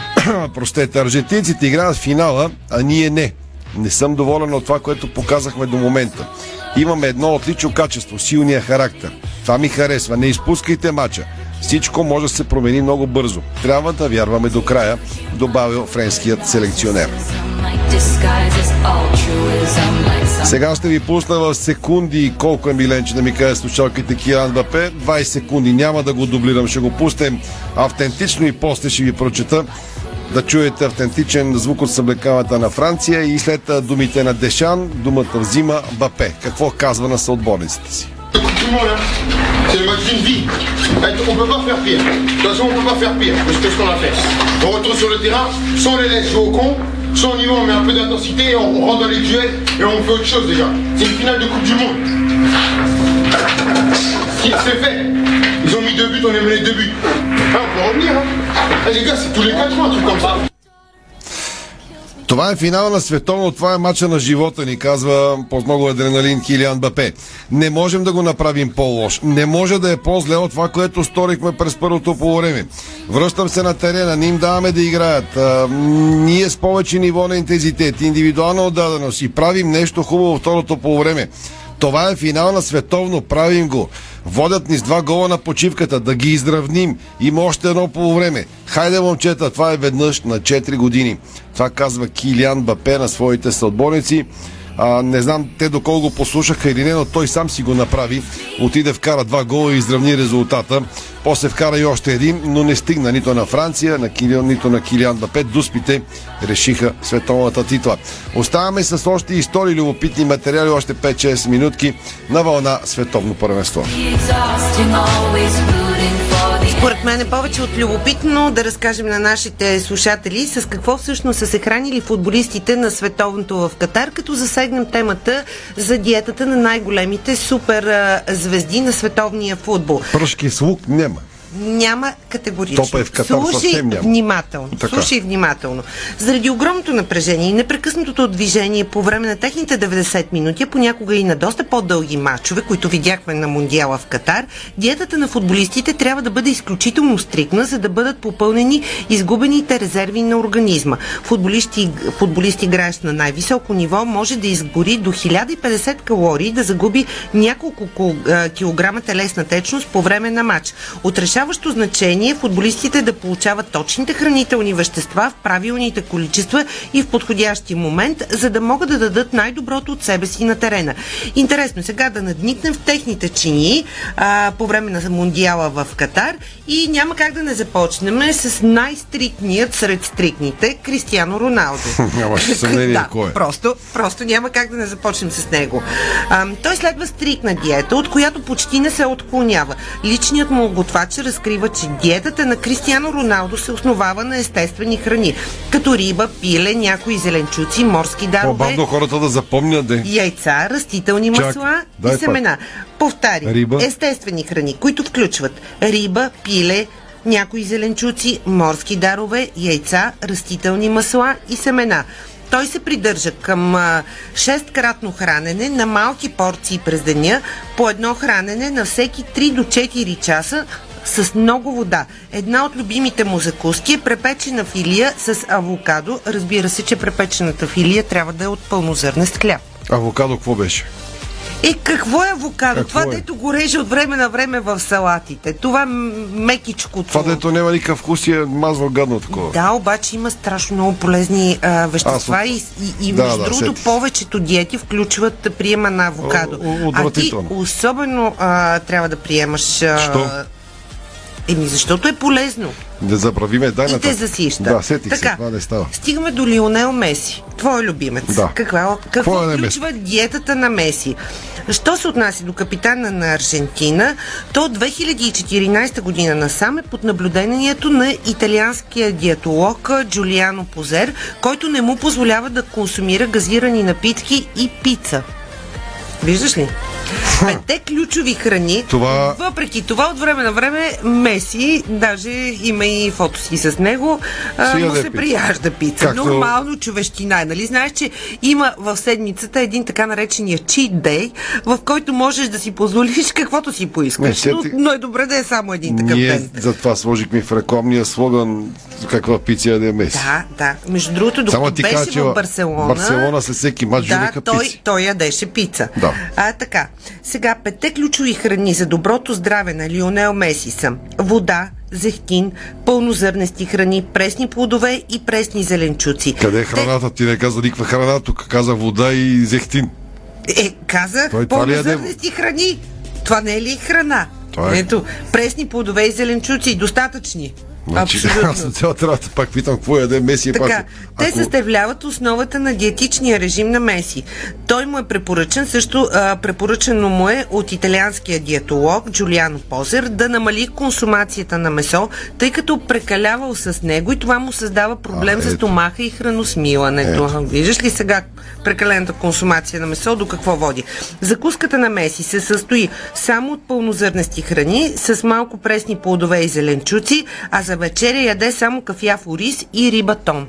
Простете, аржентинците играят в финала, а ние не. Не съм доволен от това, което показахме до момента. Имаме едно отлично качество, силния характер. Това ми харесва. Не изпускайте мача. Всичко може да се промени много бързо. Трябва да вярваме до края, добавил френският селекционер. Сега ще ви пусна в секунди колко е милен, че да ми каже слушалките Киран Бапе. 20 секунди няма да го дублирам, ще го пуснем автентично и после ще ви прочета да чуете автентичен звук от съблекавата на Франция и след думите на Дешан, думата взима Бапе. Какво казва на съотборниците си? C'est le match d'une vie. On peut pas faire pire. De toute façon, on peut pas faire pire que ce qu'on a fait. On retourne sur le terrain, sans les laisse jouer au con, sans niveau, on met un peu d'intensité, on, rentre dans les duels et on fait autre chose déjà. C'est une finale de Coupe du Monde. C'est fait. Ils ont mis deux buts, on a mené deux buts. Hein, on peut revenir. Hein. Eh, les gars, c'est tous les 4 ans un truc comme ça. Това е финал на световно, това е мача на живота ни, казва по много адреналин Килиан Бапе. Не можем да го направим по-лош. Не може да е по-зле от това, което сторихме през първото полувреме. Връщам се на терена, не им даваме да играят. А, ние с повече ниво на интензитет, индивидуална отдаденост и правим нещо хубаво второто полувреме. Това е финал на световно, правим го. Водят ни с два гола на почивката, да ги изравним. Има още едно полувреме. Хайде, момчета, това е веднъж на 4 години. Това казва Килиан Бапе на своите съотборници. А, не знам те доколко послушаха или не, но той сам си го направи. Отиде, вкара два гола и изравни резултата. После вкара и още един, но не стигна нито на Франция, на Килиан, нито на Килиан Бапе. Дуспите решиха световната титла. Оставаме с още истории, любопитни материали, още 5-6 минутки на вълна световно първенство. Според мен е повече от любопитно да разкажем на нашите слушатели с какво всъщност са се хранили футболистите на световното в Катар, като засегнем темата за диетата на най-големите супер звезди на световния футбол. Пръшки с лук няма. Няма категорично. Топа е в Катар Слушай внимателно. Така. Слушай внимателно. Заради огромното напрежение и непрекъснатото движение по време на техните 90 минути, понякога и на доста по-дълги матчове, които видяхме на Мондиала в Катар, диетата на футболистите трябва да бъде изключително стрикна, за да бъдат попълнени изгубените резерви на организма. Футболисти, футболист играещ на най-високо ниво може да изгори до 1050 калории, да загуби няколко килограма телесна течност по време на матч. От решаващо значение футболистите да получават точните хранителни вещества в правилните количества и в подходящия момент, за да могат да дадат най-доброто от себе си на терена. Интересно е сега да надникнем в техните чини а, по време на Мондиала в Катар и няма как да не започнем с най-стрикният сред стрикните Кристиано Роналдо. Нямаше съмнение да, кой е. Просто, просто няма как да не започнем с него. А, той следва стрикна диета, от която почти не се отклонява. Личният му готвач разкрива, че диетата на Кристиано Роналдо се основава на естествени храни, като риба, пиле, някои зеленчуци, морски дарове, По-бавно хората да запомнят, де. яйца, растителни Чак, масла дай и семена. Повтарям, Риба. естествени храни, които включват риба, пиле, някои зеленчуци, морски дарове, яйца, растителни масла и семена. Той се придържа към а, 6-кратно хранене на малки порции през деня, по едно хранене на всеки 3 до 4 часа с много вода. Една от любимите му закуски е препечена филия с авокадо. Разбира се, че препечената филия трябва да е от пълнозърнест хляб. Авокадо какво беше? Е, какво е авокадо? Какво това, е? дето го реже от време на време в салатите. Това м- мекичкото. Това дето няма никакъв вкус и е мазва гадно такова. Да, обаче има страшно много полезни а, вещества от- и, и, и Да, между да, другото сетих се. повечето диети включват приема на авокадо. О, а ти особено а, трябва да приемаш... А, Що? Еми, защото е полезно. Да забравиме, дай И те засища. Да, сетих така, се, това не става. Стигаме до Лионел Меси. Твой любимец. Да. Каква, какво Какво е на включва диетата на Меси? Що се отнася до капитана на Аржентина, то от 2014 година насам е под наблюдението на италианския диетолог Джулиано Позер, който не му позволява да консумира газирани напитки и пица. Виждаш ли? Петте ключови храни. Това- Въпреки това, от време на време Меси, даже има и фотоси с него, а, Си му се пица. прияжда пица. Както- Нормално човещина. е, Нали знаеш, че има в седмицата един така наречения cheat day, в който можеш да си позволиш каквото си поискаш. Но, но е добре да е само един такъв Ние ден. затова сложихме в рекламния слоган каква пица яде Меси. Да, да. Между другото, Само докато ти беше кажа, в Барселона... Барселона след всеки матч да, той, пици. той ядеше пица. Да. А, така. Сега, петте ключови храни за доброто здраве на Лионел Меси са вода, зехтин, пълнозърнести храни, пресни плодове и пресни зеленчуци. Къде е храната? Ти не каза никаква храна, тук каза вода и зехтин. Е, казах, яде? пълнозърнести храни. Това не е ли храна? Това е- Ето, пресни плодове и зеленчуци, достатъчни. Значи, Абсолютно. аз на цялата работа пак питам какво яде Меси. е Така, пак. те Ако- съставляват основата на диетичния режим на Меси. Той му е препоръчен, също а, препоръчено му е от италианския диетолог Джулиано Позер да намали консумацията на месо, тъй като прекалявал с него и това му създава проблем А, за ето. стомаха и храносмилането. Виждаш ли сега прекалената консумация на месо до какво води? Закуската на Меси се състои само от пълнозърнести храни с малко пресни плодове и зеленчуци, а за вечеря яде само кафяв ориз и риба тон.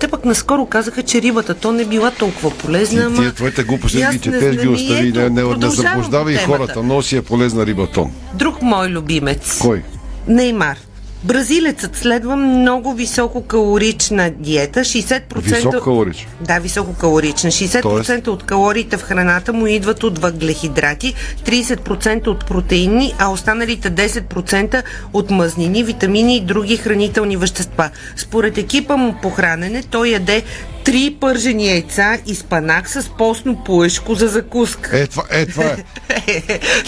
Те пък наскоро казаха, че рибата тон не била толкова полезна. Ти, ама- тия твоите глупости ги четеш, ги остави, не, не, не заблуждавай хората. Много си е полезна рибатон. Друг мой любимец. Кой? Неймар. Бразилецът следва много висококалорична диета. 60%... Висококалорична? Да, висококалорична. 60% от калориите в храната му идват от въглехидрати, 30% от протеини, а останалите 10% от мазнини, витамини и други хранителни вещества. Според екипа му по хранене, той яде три пържени яйца и спанак с постно плъшко за закуска. Е, това е. Това е.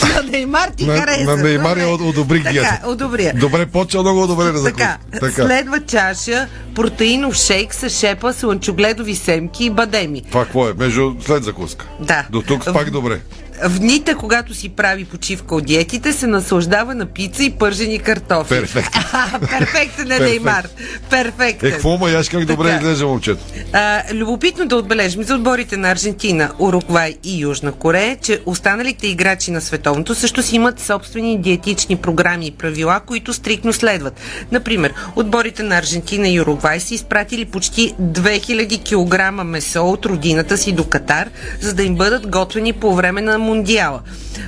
на Неймар ти на, хареса. на Неймар я добре. одобрих Така, диета. одобря. Добре, почва много добре да Така, закуси. следва чаша протеинов шейк с шепа, слънчогледови семки и бадеми. Това какво е? Между след закуска. Да. До тук пак добре. В дните, когато си прави почивка от диетите, се наслаждава на пица и пържени картофи. Перфектно. Перфектен е Перфект. Неймар. Перфектен. Е, какво ма яш как добре изглежда момчето? А, любопитно да отбележим за отборите на Аржентина, Уругвай и Южна Корея, че останалите играчи на световното също си имат собствени диетични програми и правила, които стрикно следват. Например, отборите на Аржентина и Уругвай са изпратили почти 2000 кг месо от родината си до Катар, за да им бъдат готвени по време на Мундиала.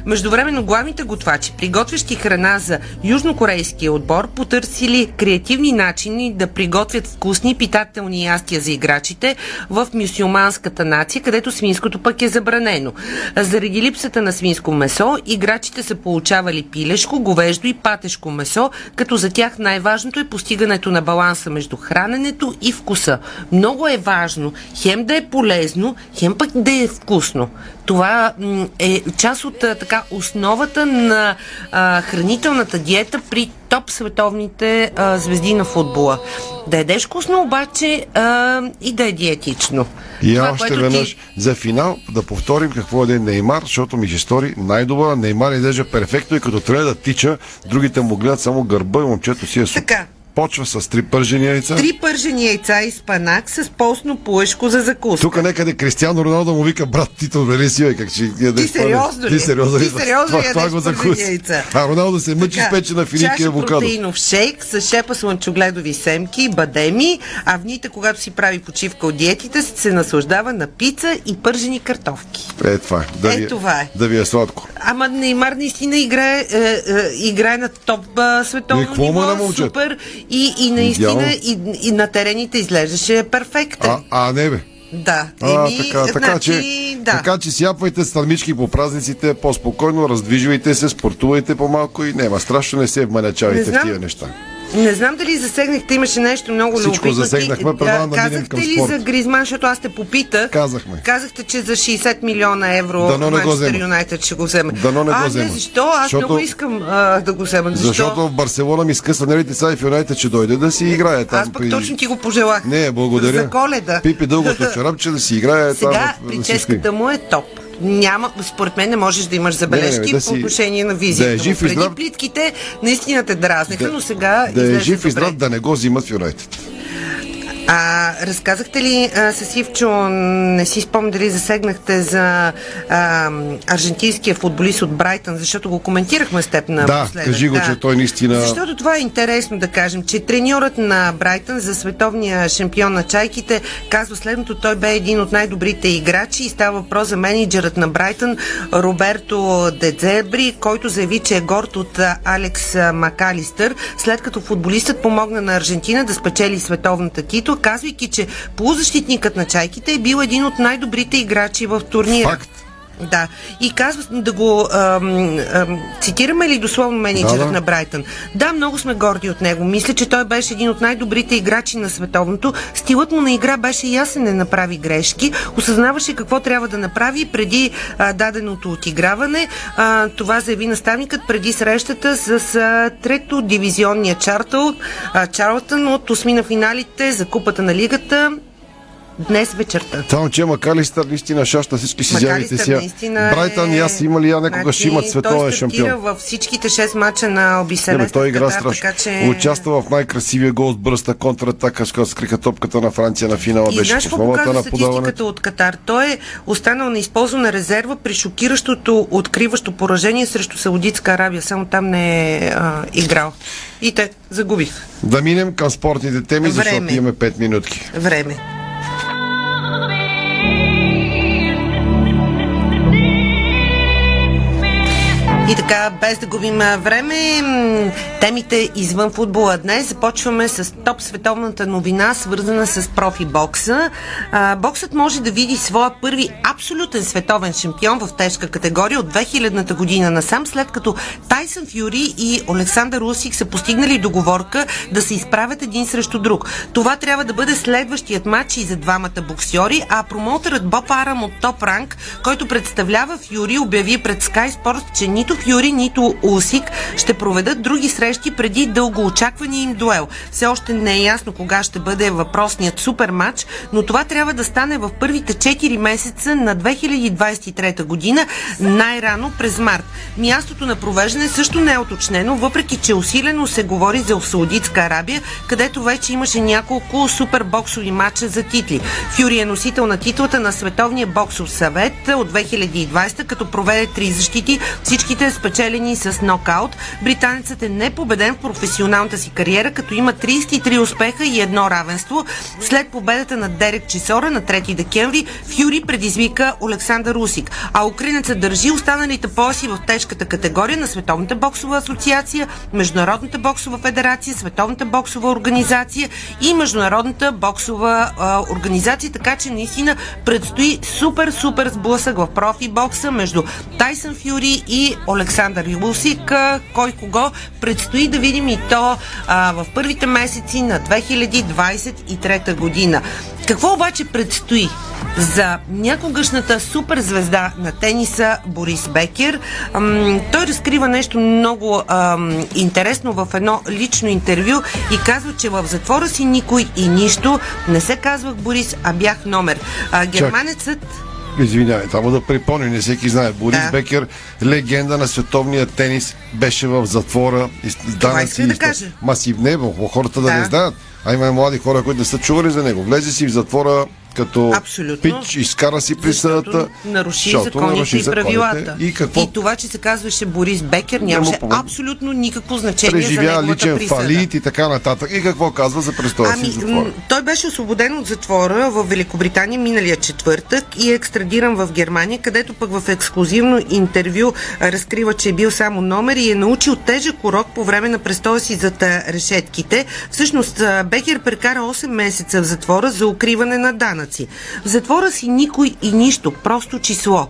Междувременно главните готвачи, приготвящи храна за южнокорейския отбор, потърсили креативни начини да приготвят вкусни питателни ястия за играчите в мюсюлманската нация, където свинското пък е забранено. Заради липсата на свинско месо, играчите са получавали пилешко, говеждо и патешко месо, като за тях най-важното е постигането на баланса между храненето и вкуса. Много е важно хем да е полезно, хем пък да е вкусно. Това е част от така основата на а, хранителната диета при топ световните а, звезди на футбола. Да ядеш вкусно, обаче а, и да е диетично. И Това, още веднъж Ти... за финал да повторим какво е Неймар, защото ми се стори най-добра. Неймар изглежда перфектно и като трябва да тича, другите му гледат само гърба и момчето си е супер. Така. Почва с три пържени яйца. Три пържени яйца и спанак с постно плъшко за закуска. Тук някъде Кристиано Роналдо му вика брат Тито, нали си, как ще ядеш Ти сериозно ли? Ти сериозно ли? Ти сериозно това, ли това го пържени яйца? А Роналдо се мъчи с Така, печена финики и авокадо. протеинов шейк с шепа слънчогледови семки бадеми, а в дните, когато си прави почивка от диетите, се наслаждава на пица и пържени картофки. Е, това е. Да Е, ви, това е. Да ви е сладко. Ама Неймар наистина играе, е, е, играе на топ световно е ниво, супер и, и наистина и, и на терените изглеждаше перфектен. А, а не бе. Да. А, Еми, така, така, значи, че, да. така че сяпвайте странички по празниците по-спокойно, раздвижвайте се, спортувайте по-малко и няма страшно, не се Не вманячавайте в тия неща. Не знам дали засегнахте, имаше нещо много Всичко любопитно. засегнахме, предлагам а, да минем Казахте ли спорт. за Гризман, защото аз те попитах. Казахме. Казахте, че за 60 милиона евро Дано не го взема. Юнайтед ще го вземе. Дано не го а, взема. не, защо? Аз Защото- много искам а, да го взема. Защо? Защото в Барселона ми скъса нервите сега и в Юнайтед ще дойде да си играе там. Аз пък точно ти го пожелах. Не, благодаря. За коледа. Пипи дългото чорапче да си играе Сега там. да спи. прическата му е топ. Няма, според мен не можеш да имаш забележки Не, не, да по отношение на визията. да е жив и Преди здрав. плитките наистина те дразнеха, но сега Да е жив и здрав, да не го взимат в Юнайтед. А, разказахте ли а, с Ивчо, не си спомням дали засегнахте за а, аржентинския футболист от Брайтън, защото го коментирахме с теб на Да, кажи го, че той наистина... Защото това е интересно да кажем, че треньорът на Брайтън за световния шампион на чайките казва следното, той бе един от най-добрите играчи и става въпрос за менеджерът на Брайтън Роберто Дедзебри, който заяви, че е горд от Алекс Макалистър, след като футболистът помогна на Аржентина да спечели световната титла, казвайки, че полузащитникът на чайките е бил един от най-добрите играчи в турнира. Факт. Да. И казва да го ам, ам, цитираме ли дословно менеджерът Да, да. на Брайтън? Да, много сме горди от него. Мисля, че той беше един от най-добрите играчи на световното. Стилът му на игра беше ясен, не направи грешки. Осъзнаваше какво трябва да направи преди а, даденото отиграване. А, това заяви наставникът преди срещата с а, трето дивизионния Чартъл, а, Чарлтън от осми на финалите за Купата на лигата днес вечерта. Само, че Макалистър наистина шашта всички си Макалистър си. наистина Брайтън и аз има ли я някога ще имат световен той шампион. във всичките 6 мача на бе, той игра страшно. че... Участва в най-красивия гол с бръста контратака, с скрика топката на Франция на финала. И Беше показва на статистиката от Катар? Той е останал на използвана резерва при шокиращото откриващо поражение срещу Саудитска Арабия. Само там не е а, играл. И те загубих. Да минем към спортните теми, защото Време. имаме 5 минутки. Време. И така, без да губим време, темите извън футбола днес. Започваме с топ световната новина, свързана с профи бокса. А, боксът може да види своя първи абсолютен световен шампион в тежка категория от 2000-та година насам, след като Тайсън Фюри и Александър Усик са постигнали договорка да се изправят един срещу друг. Това трябва да бъде следващият матч и за двамата боксьори, а промоутерът Боб Арам от Топ Ранг, който представлява Фюри, обяви пред Sky Sports, че нито Фюри, нито Усик ще проведат други срещи преди дългоочаквания им дуел. Все още не е ясно кога ще бъде въпросният супер матч, но това трябва да стане в първите 4 месеца на 2023 година, най-рано през март. Мястото на провеждане също не е уточнено, въпреки че усилено се говори за Саудитска Арабия, където вече имаше няколко супер боксови матча за титли. Фюри е носител на титлата на Световния боксов съвет от 2020, като проведе три защити, всичките спечелени с нокаут. Британецът е непобеден в професионалната си кариера, като има 33 успеха и едно равенство. След победата на Дерек Чесора на 3 декември, Фюри предизвика Александър Усик, а украинецът държи останалите пояси в тежката категория на Световната боксова асоциация, Международната боксова федерация, Световната боксова организация и Международната боксова а, организация, така че наистина предстои супер, супер сблъсък в профи бокса между Тайсън Фюри и Александър Усик, а, кой кого предстои да видим и то а, в първите месеци на 2023 година. Какво обаче предстои за някогашната суперзвезда на тениса Борис Бекер? Ам, той разкрива нещо много ам, интересно в едно лично интервю и казва, че в затвора си никой и нищо. Не се казвах Борис, а бях номер. А, германецът Извинявай, само да припомня, не всеки знае. Борис Да. Бекер, легенда на световния тенис, беше в затвора. из- данъци, иска да каже. Ма си не, бе, хората да. Да. не знаят. А има и млади хора, които не са чували за него. Влезе си в затвора като Абсолютно. пич, изкара си присъдата. наруши защото законите наруши и правилата. И какво? и това, че се казваше Борис Бекер, нямаше абсолютно никакво значение за Преживя неговата личен присъда. фалит и така нататък. И какво казва за престоя си Ами, в затвора? той беше освободен от затвора в Великобритания миналия четвъртък и е екстрадиран в Германия, където пък в ексклюзивно интервю разкрива, че е бил само номер и е научил тежък урок по време на престоя си зад решетките. Всъщност, Бекер прекара 8 месеца в затвора за укриване на данъци. В затвора си никой и нищо, просто число.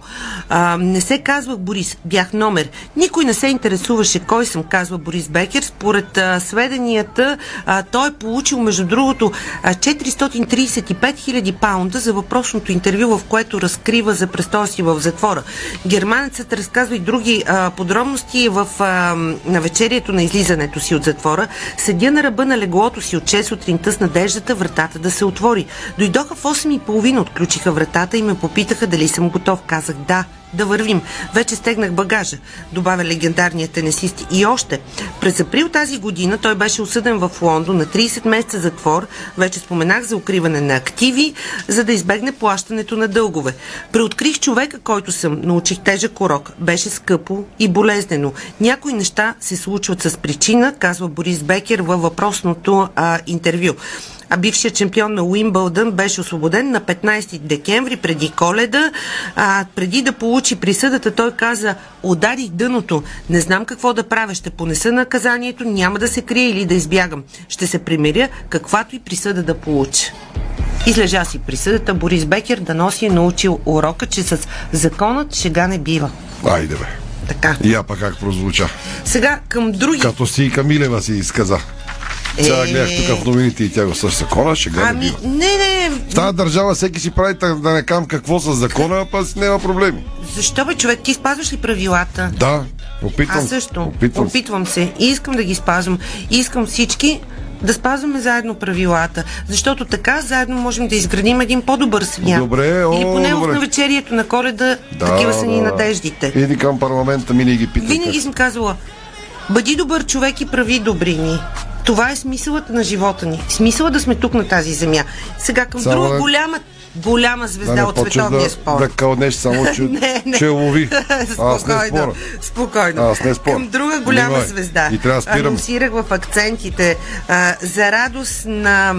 А, не се казвах Борис, бях номер. Никой не се интересуваше кой съм, казва Борис Бекер. Според а, сведенията, а, той е получил, между другото, а, 435 000 паунда за въпросното интервю, в което разкрива за престоя си в затвора. Германецът разказва и други а, подробности в а, навечерието на излизането си от затвора. Седя на ръба на леглото си от 6 сутринта с надеждата вратата да се отвори. Дойдоха в 8 8.30 отключиха вратата и ме попитаха дали съм готов. Казах да, да вървим. Вече стегнах багажа, добавя легендарният тенесист. И още, през април тази година той беше осъден в Лондон на 30 месеца затвор, вече споменах за укриване на активи, за да избегне плащането на дългове. Преоткрих човека, който съм, научих тежък урок. Беше скъпо и болезнено. Някои неща се случват с причина, казва Борис Бекер във въпросното а, интервю а бившият чемпион на Уимбълдън беше освободен на 15 декември преди коледа. А, преди да получи присъдата, той каза, ударих дъното, не знам какво да правя, ще понеса наказанието, няма да се крия или да избягам. Ще се примиря, каквато и присъда да получа. Излежа си присъдата Борис Бекер да носи е научил урока, че с законът шега не бива. Айде бе. Така. Я па как прозвуча. Сега към други... Като си и Камилева си изказа. Сега гледах тук в новините и тя го също закона, ще гледа. Ами, не, не. В тази държава всеки си прави да не кам какво с закона, а пък няма проблеми. Защо бе, човек? Ти спазваш ли правилата? Да, опитвам. Аз също. Опитвам. Опитвам се. И искам да ги спазвам. И искам всички да спазваме заедно правилата, защото така заедно можем да изградим един по-добър свят. Добре, о, Или поне добре. в навечерието на коледа, Да, такива са ни да. надеждите. Иди към парламента, мини ги питай. Винаги съм казвала, бъди добър човек и прави добрини. Това е смисълът на живота ни. Смисъла да сме тук на тази земя. Сега към Само друга голяма, голяма звезда не от почнеш световния да, спорт. Да кълнеш само, че, Не, не. че лови. Аз не Спокойно, споря. спокойно. Аз не споря. Към друга голяма Внимай. звезда. И трябва да спирам. Анонсирах в акцентите а, за радост на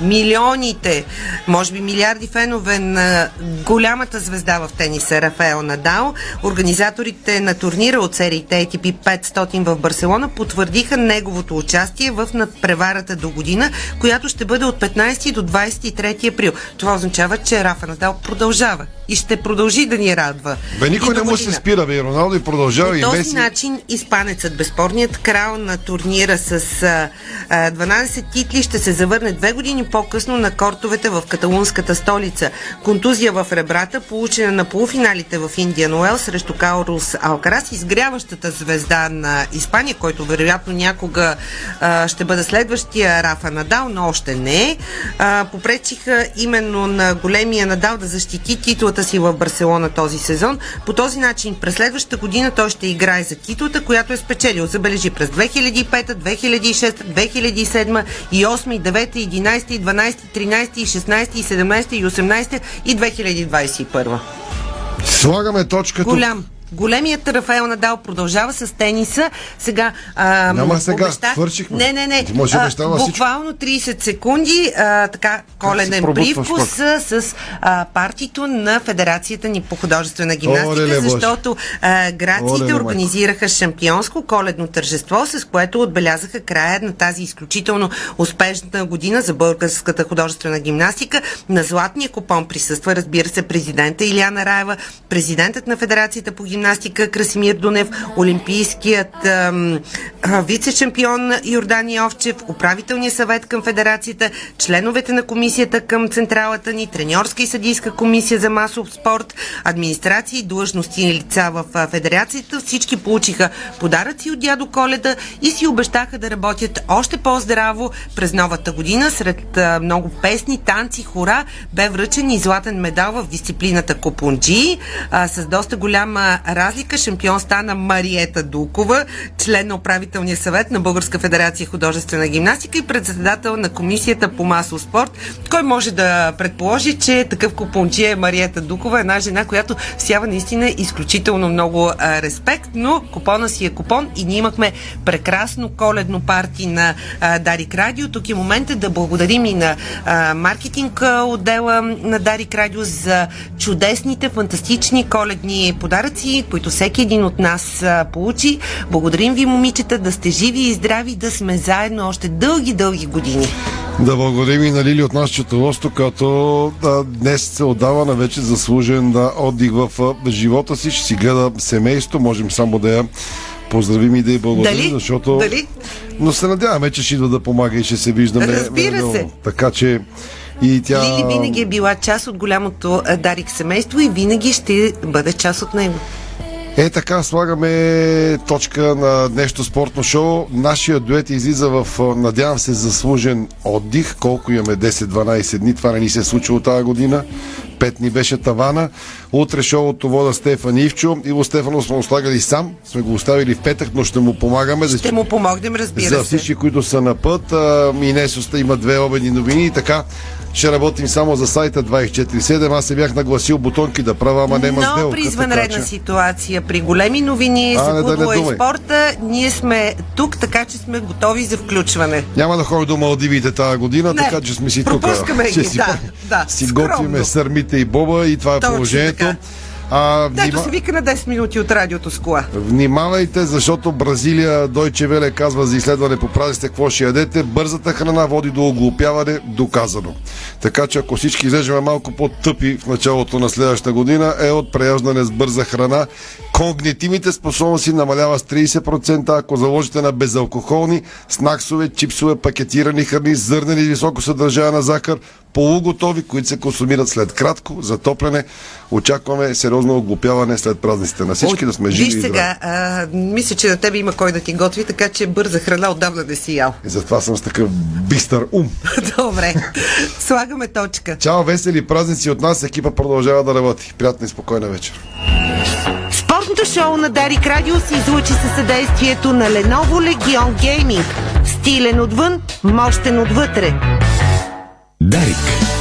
милионите, може би милиарди фенове на голямата звезда в тениса Рафаел Надал. Организаторите на турнира от сериите ATP 500 в Барселона потвърдиха неговото участие в надпреварата до година, която ще бъде от 15 до 23 април. Това означава, че Рафа Надал продължава и ще продължи да ни радва. Бе, никой не му се спира, бе. Роналдо и продължава и По този Меси. начин испанецът, безспорният крал на турнира с а, а, 12 титли, ще се завърне две години по-късно на кортовете в каталунската столица. Контузия в ребрата, получена на полуфиналите в Индиан Уел срещу Каурус Алкарас, изгряващата звезда на Испания, който вероятно някога а, ще бъде следващия Рафа Надал, но още не. А, попречиха именно на големия Надал да защити титлата си в Барселона този сезон. По този начин през следващата година той ще играе за титлата, която е спечелил. Забележи през 2005, 2006, 2007 и 8, и 9, и 11, и 12, и 13, и 16, и 17, и 18 и 2021. Слагаме точка тук. Голям. Големият Рафаел Надал продължава с тениса. Сега. А, Няма сега, обещах- свършихме. Не, не, не. Ти може А. Буквално 30 секунди. А, така, коледен привкус с, а, партито на Федерацията ни по художествена гимнастика, Боже. защото а, грациите майко. организираха шампионско коледно тържество, с което отбелязаха края на тази изключително успешна година за българската художествена гимнастика. На златния купон присъства, разбира се, президента Иляна Раева, президентът на Федерацията по гимнастика Красимир Дунев, олимпийският вице-чемпион Йордани Овчев, управителния съвет към Федерацията, членовете на комисията към централата ни, треньорска и съдийска комисия за масов спорт, администрация и длъжности лица в Федерацията. Всички получиха подаръци от дядо Коледа и си обещаха да работят още по-здраво през новата година. Сред много песни, танци, хора бе връчен и златен медал в дисциплината Копунджи. С доста голяма разлика шампион стана Мариета Дукова, член на управителния съвет на Българска федерация художествена гимнастика и председател на комисията по масов спорт. Кой може да предположи, че такъв купончи е Мариета Дукова, една жена, която всява наистина изключително много респект, но купона си е купон и ние имахме прекрасно коледно парти на а, Дарик Радио. Тук е момента да благодарим и на маркетинг отдела на Дарик Радио за чудесните, фантастични коледни подаръци, които всеки един от нас а, получи. Благодарим ви, момичета, да сте живи и здрави, да сме заедно още дълги, дълги години. Да благодарим и на Лили от нас четоводство, като да, днес се отдава на вече заслужен да, отдих в а, живота си. Ще си гледа семейство. Можем само да я поздравим и да й благодарим, Дали? защото... Дали? Но се надяваме, че ще идва да помага и ще се виждаме. Разбира се. Така че и тя... Лили винаги е била част от голямото а, Дарик семейство и винаги ще бъде част от него. Е, така слагаме точка на днешното спортно шоу. Нашия дует излиза в, надявам се, заслужен отдих. Колко имаме 10-12 дни. Това не ни се е случило тази година. Пет ни беше тавана. Утре шоуто вода Стефан Ивчо. Иво Стефанов сме го слагали сам. Сме го оставили в петък, но ще му помагаме. за- Ще му помогнем, разбира за се. всички, които са на път. А, Инесоста има две обедни новини и така ще работим само за сайта 24.7. Аз се бях нагласил бутонки да правя, ама няма Но сделка. при така извънредна че- ситуация, при големи новини А, за не, да футбола и спорта, ние сме тук, така че сме готови за включване. Няма да ходя до Малдивите тази година, Не, така че сме си тук. пропускаме ги, Ще си, да, да, си скромно. готвиме сърмите и боба и това е Точно положението. така. А, Дето внима... се вика на 10 минути от радиото с кола. Внимавайте, защото Бразилия, Дойче Веле казва за изследване по празниците какво ще ядете. Бързата храна води до оглупяване, доказано. Така че ако всички излежаме малко по-тъпи в началото на следващата година, е от преяждане с бърза храна. Когнитивните способности намалява с 30%, ако заложите на безалкохолни, снаксове, чипсове, пакетирани храни, зърнени с високо съдържание на захар, полуготови, които се консумират след кратко затопляне. Очакваме сериозно оглупяване след празниците на всички, да сме живи Виж сега, а, мисля, че на тебе има кой да ти готви, така че бърза храна отдавна не си ял. И затова съм с такъв бистър ум. Добре, слагаме точка. Чао, весели празници от нас. Екипа продължава да работи. Приятна и спокойна вечер. Спортното шоу на Дарик Радио се излучи със съдействието на Lenovo Legion Gaming. Стилен отвън, мощен отвътре. Дарик.